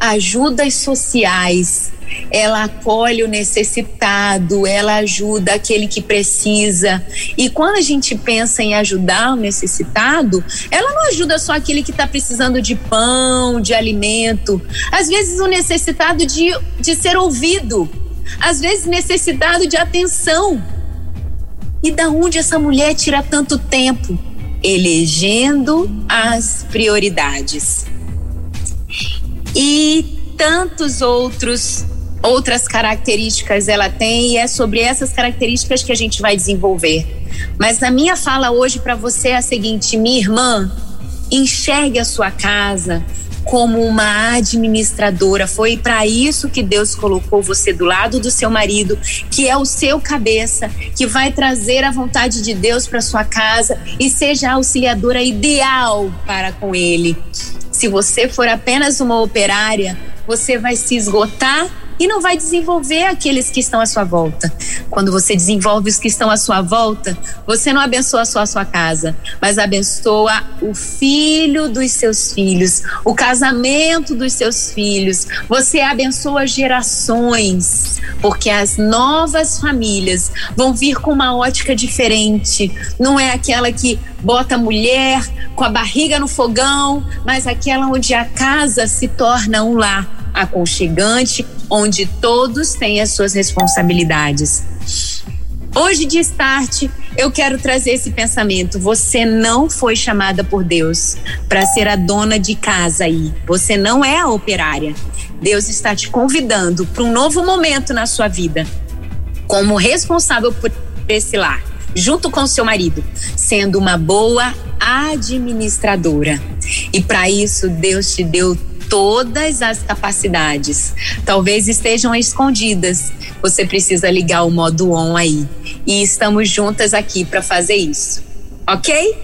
ajudas sociais ela acolhe o necessitado, ela ajuda aquele que precisa. E quando a gente pensa em ajudar o necessitado, ela não ajuda só aquele que está precisando de pão, de alimento. Às vezes, o necessitado de, de ser ouvido, às vezes, necessitado de atenção. E da onde essa mulher tira tanto tempo? Elegendo as prioridades. E tantos outros outras características ela tem e é sobre essas características que a gente vai desenvolver. Mas a minha fala hoje para você é a seguinte, minha irmã, enxergue a sua casa como uma administradora. Foi para isso que Deus colocou você do lado do seu marido, que é o seu cabeça, que vai trazer a vontade de Deus para sua casa e seja a auxiliadora ideal para com ele. Se você for apenas uma operária, você vai se esgotar e não vai desenvolver aqueles que estão à sua volta. Quando você desenvolve os que estão à sua volta, você não abençoa só a sua casa, mas abençoa o filho dos seus filhos, o casamento dos seus filhos. Você abençoa gerações, porque as novas famílias vão vir com uma ótica diferente. Não é aquela que bota a mulher com a barriga no fogão, mas aquela onde a casa se torna um lar aconchegante, onde todos têm as suas responsabilidades. Hoje de start, eu quero trazer esse pensamento. Você não foi chamada por Deus para ser a dona de casa aí. Você não é a operária. Deus está te convidando para um novo momento na sua vida, como responsável por esse lar, junto com seu marido, sendo uma boa administradora. E para isso, Deus te deu todas as capacidades. Talvez estejam escondidas. Você precisa ligar o modo on aí. E estamos juntas aqui para fazer isso. Ok?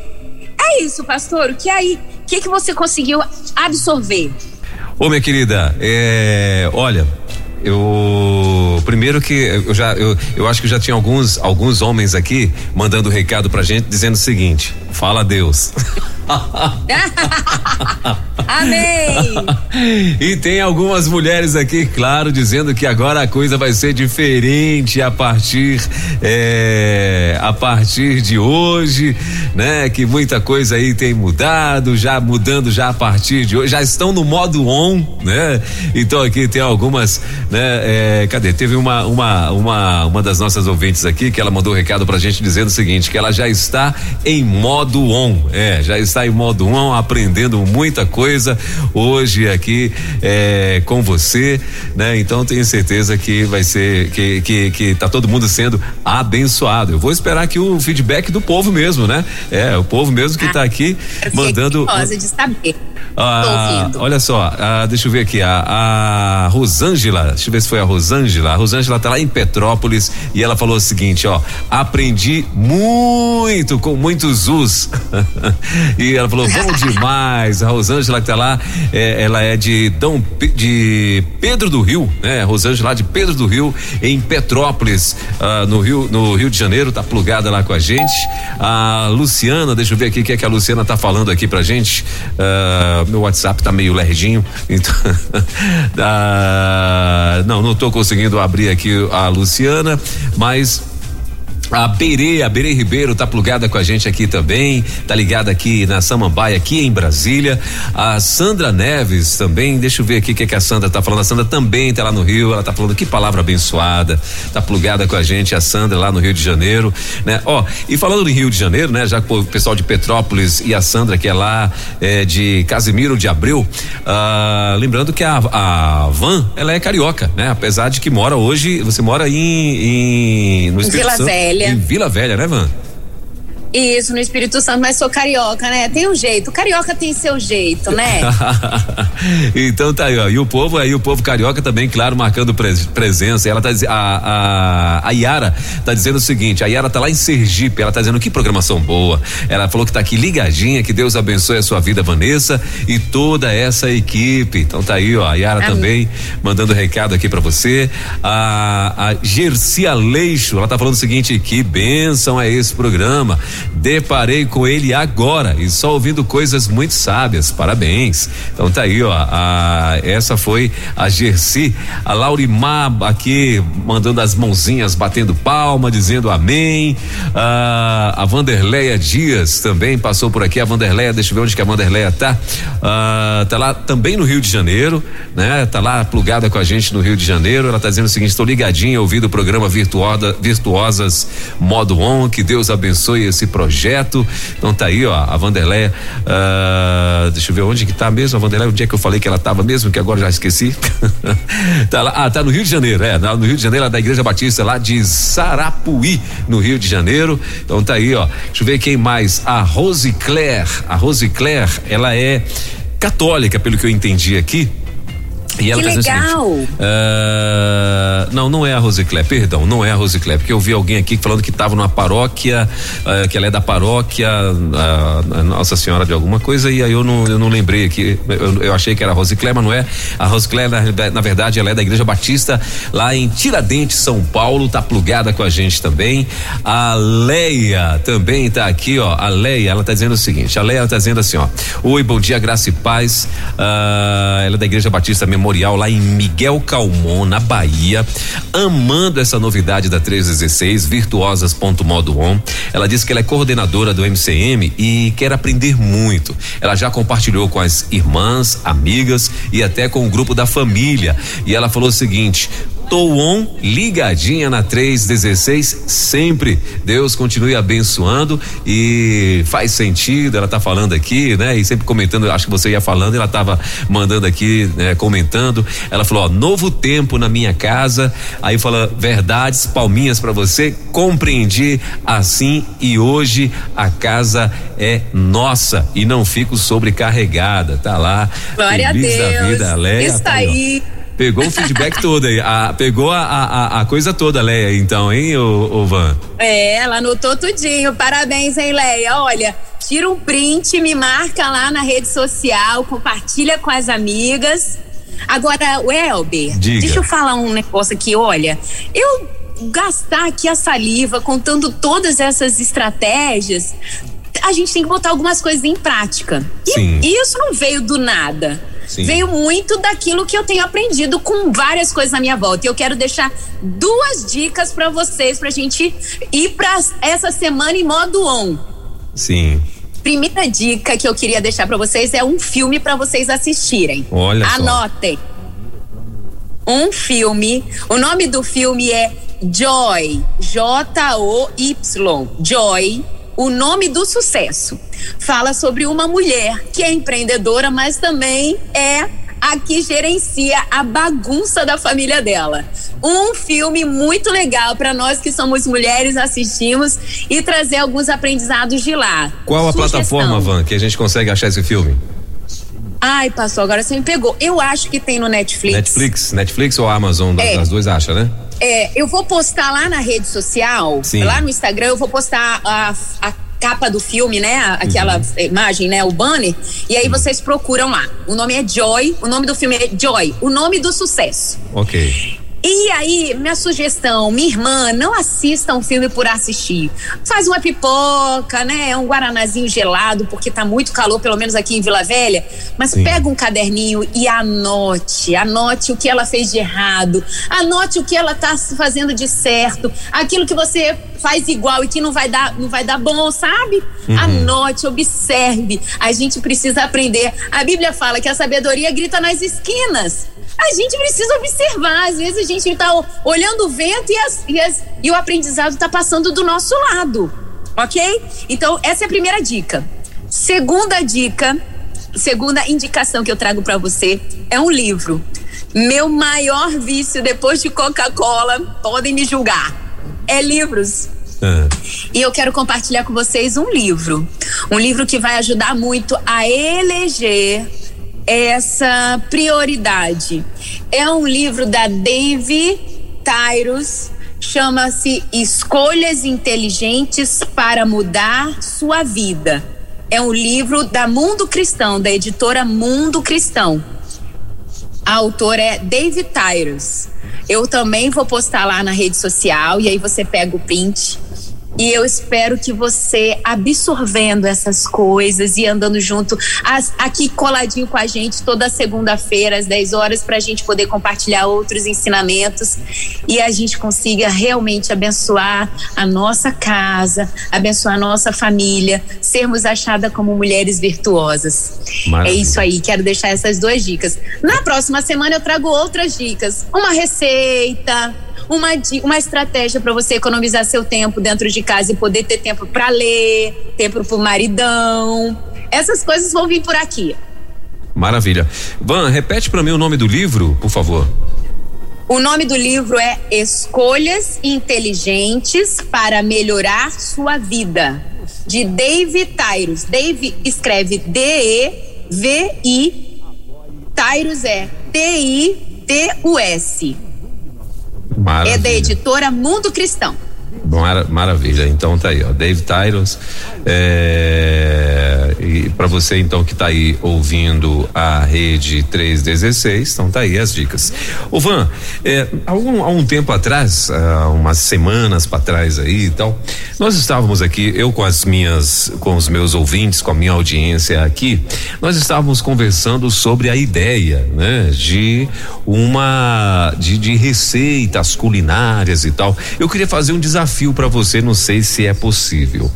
É isso, pastor. O que aí? O que, que você conseguiu absorver? Ô, minha querida, é, olha, eu primeiro que eu já eu, eu acho que já tinha alguns alguns homens aqui mandando recado pra gente dizendo o seguinte: fala a Deus. Amém! e tem algumas mulheres aqui, claro, dizendo que agora a coisa vai ser diferente a partir é, a partir de hoje, né? Que muita coisa aí tem mudado, já mudando já a partir de hoje, já estão no modo on, né? Então aqui tem algumas, né? É, cadê? Teve uma uma uma uma das nossas ouvintes aqui que ela mandou um recado pra gente dizendo o seguinte, que ela já está em modo on, é, já está em modo on, aprendendo muita coisa hoje aqui é, com você, né? Então tenho certeza que vai ser que, que que tá todo mundo sendo abençoado. Eu vou esperar aqui o feedback do povo mesmo, né? É, o povo mesmo que está ah, aqui mandando. de saber. Ah, olha só, ah, deixa eu ver aqui, a, a Rosângela, deixa eu ver se foi a Rosângela. A Rosângela tá lá em Petrópolis e ela falou o seguinte, ó, aprendi muito com muitos us. e ela falou, bom demais. A Rosângela que tá lá, é, ela é de Dom de Pedro do Rio, né? Rosângela de Pedro do Rio, em Petrópolis, ah, no Rio, no Rio de Janeiro, tá plugada lá com a gente. A Luciana, deixa eu ver aqui o que é que a Luciana tá falando aqui pra gente. Uh, meu WhatsApp tá meio lerdinho, então uh, não, não tô conseguindo abrir aqui a Luciana, mas a Berê, a Berê Ribeiro tá plugada com a gente aqui também, tá ligada aqui na Samambaia, aqui em Brasília. A Sandra Neves também, deixa eu ver aqui o que, que a Sandra tá falando. A Sandra também tá lá no Rio, ela tá falando que palavra abençoada, tá plugada com a gente, a Sandra lá no Rio de Janeiro, né? Ó, e falando do Rio de Janeiro, né? Já com o pessoal de Petrópolis e a Sandra que é lá é, de Casimiro de Abreu, ah, lembrando que a, a Van, ela é carioca, né? Apesar de que mora hoje, você mora em, em no Espírito Vila Santo. Velha. Em Vila Velha, né, Van? Isso, no Espírito Santo, mas sou carioca, né? Tem um jeito. Carioca tem seu jeito, né? então tá aí, ó. E o povo aí, o povo carioca também, claro, marcando pres presença. Ela tá a, a, a Yara tá dizendo o seguinte: a Yara tá lá em Sergipe, ela tá dizendo que programação boa. Ela falou que tá aqui ligadinha, que Deus abençoe a sua vida, Vanessa, e toda essa equipe. Então tá aí, ó. A Yara Amém. também mandando recado aqui para você. A, a Gercia Leixo, ela tá falando o seguinte: que bênção é esse programa. Deparei com ele agora e só ouvindo coisas muito sábias. Parabéns. Então tá aí, ó. A, essa foi a Gersi, a Laurimar aqui mandando as mãozinhas, batendo palma, dizendo amém. A Vanderleia Dias também passou por aqui. A Vanderleia, deixa eu ver onde que a Vanderleia tá. Tá lá também no Rio de Janeiro, né? Tá lá plugada com a gente no Rio de Janeiro. Ela tá dizendo o seguinte: estou ligadinha, ouvindo o programa Virtuosa, Virtuosas Modo On. Que Deus abençoe esse projeto. Então tá aí, ó, a Vanderleia. Uh, deixa eu ver onde que tá mesmo a Vanderleia. Onde é que eu falei que ela tava mesmo, que agora já esqueci. tá lá, ah, tá no Rio de Janeiro, é, no Rio de Janeiro, da Igreja Batista lá de Sarapuí, no Rio de Janeiro. Então tá aí, ó. Deixa eu ver quem mais. A Rose Claire. A Rose Claire, ela é católica, pelo que eu entendi aqui. E ela que tá legal! Seguinte, uh, não, não é a Rosiclé, perdão, não é a Rosiclé, porque eu vi alguém aqui falando que estava numa paróquia, uh, que ela é da paróquia uh, Nossa Senhora de alguma coisa, e aí eu não, eu não lembrei aqui, eu, eu achei que era a Rosiclé, mas não é. A Rosiclé, na, na, verdade, ela é da Igreja Batista, lá em Tiradentes, São Paulo, tá plugada com a gente também. A Leia também tá aqui, ó. A Leia, ela tá dizendo o seguinte: a Leia tá dizendo assim, ó. Oi, bom dia, graça e paz. ela é da Igreja Batista mesmo Memorial lá em Miguel Calmon, na Bahia, amando essa novidade da 316, virtuosas.modo on. Ela disse que ela é coordenadora do MCM e quer aprender muito. Ela já compartilhou com as irmãs, amigas e até com o grupo da família. E ela falou o seguinte: Tô on, ligadinha na 316, sempre. Deus continue abençoando e faz sentido. Ela tá falando aqui, né? E sempre comentando, acho que você ia falando, ela tava mandando aqui, né, comentando. Ela falou: ó, novo tempo na minha casa. Aí fala, verdades, palminhas para você. Compreendi assim e hoje a casa é nossa e não fico sobrecarregada. Tá lá. Glória feliz a Deus. da vida, Leia. Está tá aí. Pegou o feedback todo aí. A, pegou a, a, a, coisa toda, Leia, então, hein, ô, ô Van? É, ela anotou tudinho. Parabéns, hein, Leia? Olha, tira um print, me marca lá na rede social, compartilha com as amigas. Agora, o Elber, Diga. deixa eu falar um negócio aqui, olha. Eu gastar aqui a saliva contando todas essas estratégias a gente tem que botar algumas coisas em prática. E Sim. isso não veio do nada. Sim. Veio muito daquilo que eu tenho aprendido com várias coisas na minha volta. E eu quero deixar duas dicas para vocês pra gente ir para essa semana em modo on. Sim. Primeira dica que eu queria deixar para vocês é um filme para vocês assistirem. Olha só. Anotem. Um filme. O nome do filme é Joy. J-O-Y. Joy. O nome do sucesso. Fala sobre uma mulher que é empreendedora, mas também é a que gerencia a bagunça da família dela. Um filme muito legal para nós que somos mulheres assistimos e trazer alguns aprendizados de lá. Qual a Sugestão. plataforma, Van, que a gente consegue achar esse filme? Ai, pastor, agora você me pegou. Eu acho que tem no Netflix. Netflix, Netflix ou Amazon, É. das duas acha, né? É, eu vou postar lá na rede social, Sim. lá no Instagram, eu vou postar a, a capa do filme, né? Aquela Uhum. imagem, né? O banner. E aí vocês procuram lá. O nome é Joy, o nome do filme é Joy, o nome do sucesso. Ok. E aí, minha sugestão, minha irmã, não assista um filme por assistir. Faz uma pipoca, né? Um guaranazinho gelado, porque tá muito calor, pelo menos aqui em Vila Velha. Mas Sim. pega um caderninho e anote. Anote o que ela fez de errado. Anote o que ela tá fazendo de certo. Aquilo que você faz igual e que não vai dar, não vai dar bom, sabe? Anote, observe. A gente precisa aprender. A Bíblia fala que a sabedoria grita nas esquinas. A gente precisa observar. Às vezes a gente está olhando o vento e, as- e as- e o aprendizado está passando do nosso lado. Ok? Então, essa é a primeira dica. Segunda dica, segunda indicação que eu trago para você é um livro. Meu maior vício depois de Coca-Cola, podem me julgar, é livros. Ah, E eu quero compartilhar com vocês um livro. Um livro que vai ajudar muito a eleger essa prioridade. É um livro da Dave Tyrus, chama-se Escolhas Inteligentes para Mudar Sua Vida. É um livro da Mundo Cristão, da editora Mundo Cristão. A autora é Dave Tyrus. Eu também vou postar lá na rede social e aí você pega o print. E eu espero que você, absorvendo essas coisas e andando junto, as- aqui coladinho com a gente toda segunda-feira, às 10 horas, para a gente poder compartilhar outros ensinamentos e a gente consiga realmente abençoar a nossa casa, abençoar a nossa família, sermos achadas como mulheres virtuosas. Maravilha. É isso aí, quero deixar essas duas dicas. Na próxima semana eu trago outras dicas. Uma receita, uma, uma estratégia para você economizar seu tempo dentro de casa e poder ter tempo para ler, tempo pro maridão. Essas coisas vão vir por aqui. maravilha. Van, repete pra mim o nome do livro, por favor. O nome do livro é Escolhas Inteligentes para Melhorar Sua Vida, de Dave Tyrus. Dave escreve D-E-V-I, Tyrus é T-I-T-U-S. Maravilha. É da editora Mundo Cristão. Mara- maravilha. Então tá aí, ó. Dave Tyrus. É, e para você então que tá aí ouvindo a rede 316, então tá aí as dicas. Ô Van, é, há, um, há um tempo atrás, há umas semanas para trás aí e tal, nós estávamos aqui, eu com as minhas, com os meus ouvintes, com a minha audiência aqui, nós estávamos conversando sobre a ideia, né, de uma de, de receitas culinárias e tal. Eu queria fazer um desafio para você, não sei se é possível.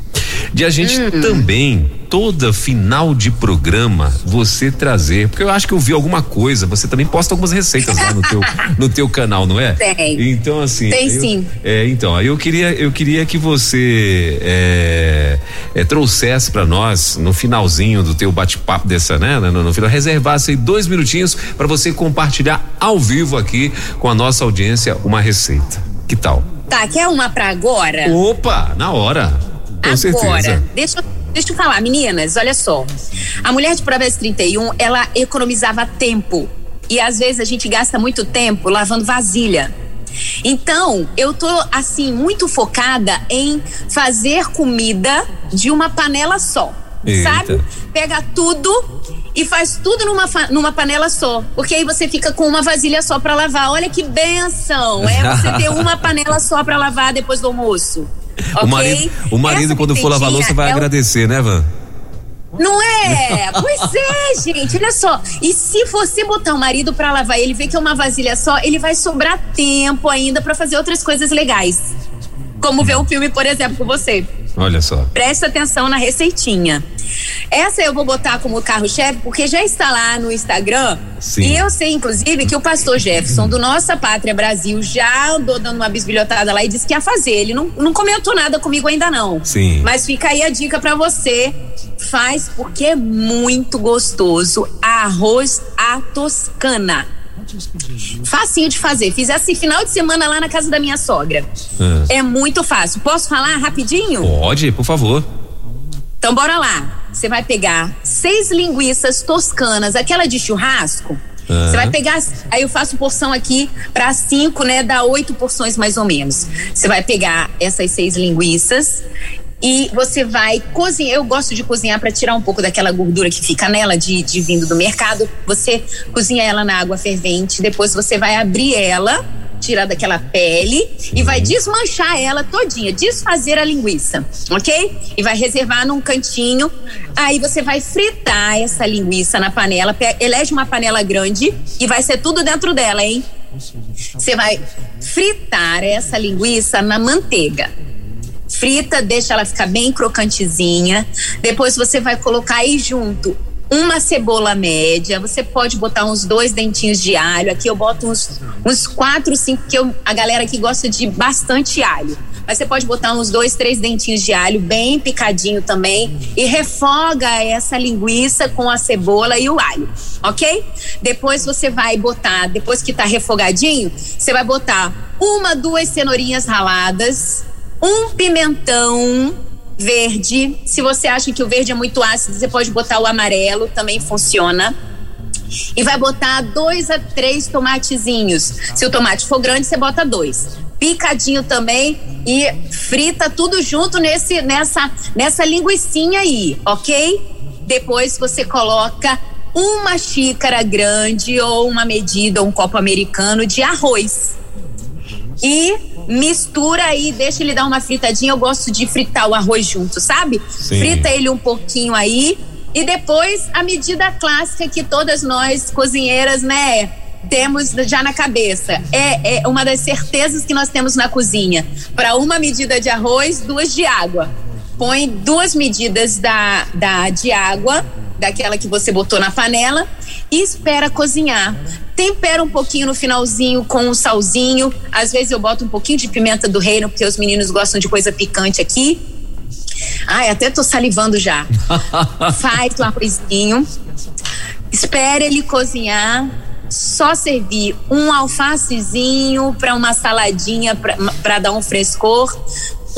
De a gente também toda final de programa você trazer, porque eu acho que eu vi alguma coisa, você também posta algumas receitas lá no teu no teu canal, não é? Tem. Então assim, Tem eu- sim. é, então, aí eu queria, eu queria que você é, é, trouxesse para nós no finalzinho do teu bate-papo dessa, né, no, no final, reservasse aí dois minutinhos para você compartilhar ao vivo aqui com a nossa audiência uma receita. Que tal? Tá, quer uma pra agora? Opa, na hora. Com Agora, certeza. deixa, eu- deixa eu falar, meninas, olha só. A mulher de Provérbios 31, ela economizava tempo. E às vezes a gente gasta muito tempo lavando vasilha. Então, eu tô assim muito focada em fazer comida de uma panela só. Eita. Sabe? Pega tudo e faz tudo numa, numa panela só. Porque aí você fica com uma vasilha só pra lavar. Olha que benção! É você ter uma panela só pra lavar depois do almoço. O marido, o marido quando for lavar louça, vai é agradecer, o... né, Van? Não é? Pois é, gente. Olha só. E se você botar o marido para lavar, ele vê que é uma vasilha só, ele vai sobrar tempo ainda para fazer outras coisas legais. Como ver um filme, por exemplo, com você. Olha só. Presta atenção na receitinha. Essa eu vou botar como carro-chefe porque já está lá no Instagram. Sim. E eu sei, inclusive, que o pastor Jefferson, do Nossa Pátria Brasil, já andou dando uma bisbilhotada lá e disse que ia fazer. Ele não, não comentou nada comigo ainda, não. Sim. Mas fica aí a dica para você. Faz porque é muito gostoso. Arroz à toscana. Facinho de fazer. Fiz esse final de semana lá na casa da minha sogra. É, é muito fácil. Posso falar rapidinho? Pode, por favor. Então bora lá. Você vai pegar seis linguiças toscanas, aquela de churrasco. Você vai pegar, aí eu faço porção aqui para cinco, né? Dá oito porções mais ou menos. Você vai pegar essas seis linguiças e você vai cozinhar. Eu gosto de cozinhar para tirar um pouco daquela gordura que fica nela de, de vindo do mercado. Você cozinha ela na água fervente, depois você vai abrir ela, tirar daquela pele e vai desmanchar ela todinha, desfazer a linguiça, ok? E vai reservar num cantinho. Aí você vai fritar essa linguiça na panela, elege uma panela grande e vai ser tudo dentro dela, hein? Você vai fritar essa linguiça na manteiga frita, deixa ela ficar bem crocantezinha. Depois você vai colocar aí junto uma cebola média, você pode botar uns dois dentinhos de alho. Aqui eu boto uns, uns quatro, cinco, que eu, a galera aqui gosta de bastante alho. Mas você pode botar uns dois, três dentinhos de alho, bem picadinho também, e refoga essa linguiça com a cebola e o alho, ok? Depois você vai botar, depois que tá refogadinho, você vai botar uma, duas cenourinhas raladas, um pimentão verde. Se você acha que o verde é muito ácido, você pode botar o amarelo, também funciona. E vai botar dois a três tomatezinhos. Se o tomate for grande, você bota dois. Picadinho também e frita tudo junto nesse, nessa, nessa linguiçinha aí, ok? Depois você coloca uma xícara grande ou uma medida, um copo americano de arroz. E mistura aí, deixa ele dar uma fritadinha. Eu gosto de fritar o arroz junto, sabe? Sim. Frita ele um pouquinho aí. E depois a medida clássica que todas nós, cozinheiras, né? Temos já na cabeça. É, é uma das certezas que nós temos na cozinha. Para uma medida de arroz, duas de água. Põe duas medidas da, da, de água, daquela que você botou na panela, e espera cozinhar. Tempera um pouquinho no finalzinho com um salzinho. Às vezes eu boto um pouquinho de pimenta do reino, porque os meninos gostam de coisa picante aqui. Ai, até tô salivando já. Faz o arrozinho. Espera ele cozinhar. Só servir um alfacezinho para uma saladinha para dar um frescor.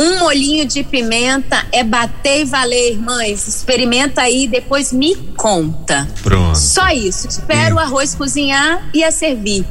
Um molinho de pimenta é bater e valer, irmãs. Experimenta aí, depois me conta. Pronto. Só isso. Espero hum. o arroz cozinhar e a servir.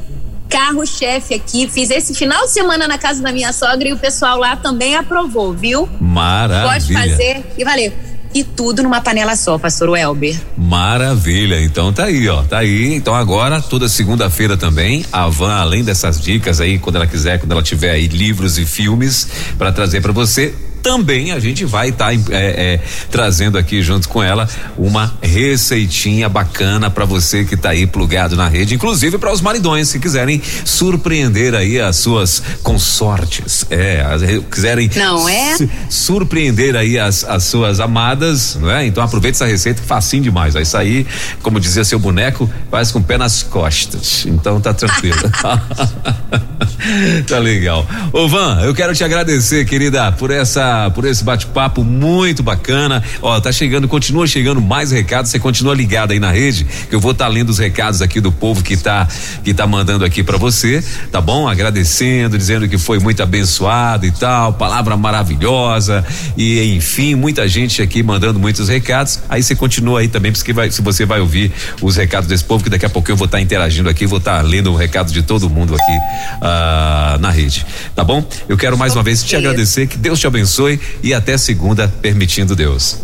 Carro-chefe aqui. Fiz esse final de semana na casa da minha sogra e o pessoal lá também aprovou, viu? Maravilha. Pode fazer e valeu e tudo numa panela só, pastor Welber. Maravilha, então tá aí, ó, tá aí. Então agora, toda segunda-feira também, a Van, além dessas dicas aí, quando ela quiser, quando ela tiver aí livros e filmes para trazer para você, também a gente vai estar tá, é, é, trazendo aqui junto com ela uma receitinha bacana para você que está aí plugado na rede, inclusive para os maridões que quiserem surpreender aí as suas consortes, é, as, quiserem não é surpreender aí as, as suas amadas, não é? Então aproveite essa receita, facinho demais. Vai sair, como dizia seu boneco, faz com o pé nas costas. Então tá tranquilo. tá legal. Ô Van, eu quero te agradecer, querida, por essa por esse bate-papo muito bacana. Ó, tá chegando, continua chegando mais recados. Você continua ligado aí na rede, que eu vou estar tá lendo os recados aqui do povo que tá que tá mandando aqui para você, tá bom? Agradecendo, dizendo que foi muito abençoado e tal, palavra maravilhosa e enfim, muita gente aqui mandando muitos recados. Aí você continua aí também, porque vai, se você vai ouvir os recados desse povo, que daqui a pouco eu vou estar tá interagindo aqui, vou estar tá lendo o recado de todo mundo aqui uh, na rede, tá bom? Eu quero mais uma vez te agradecer, que Deus te abençoe abençoe e até segunda, permitindo Deus.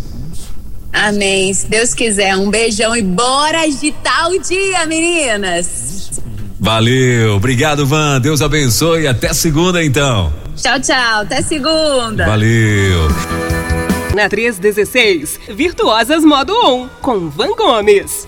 Amém. Se Deus quiser, um beijão e bora agitar o dia, meninas. Valeu, obrigado, Van. Deus abençoe. Até segunda, então. Tchau, tchau. Até segunda. Valeu. Na 316, Virtuosas Modo On, com Van Gomes.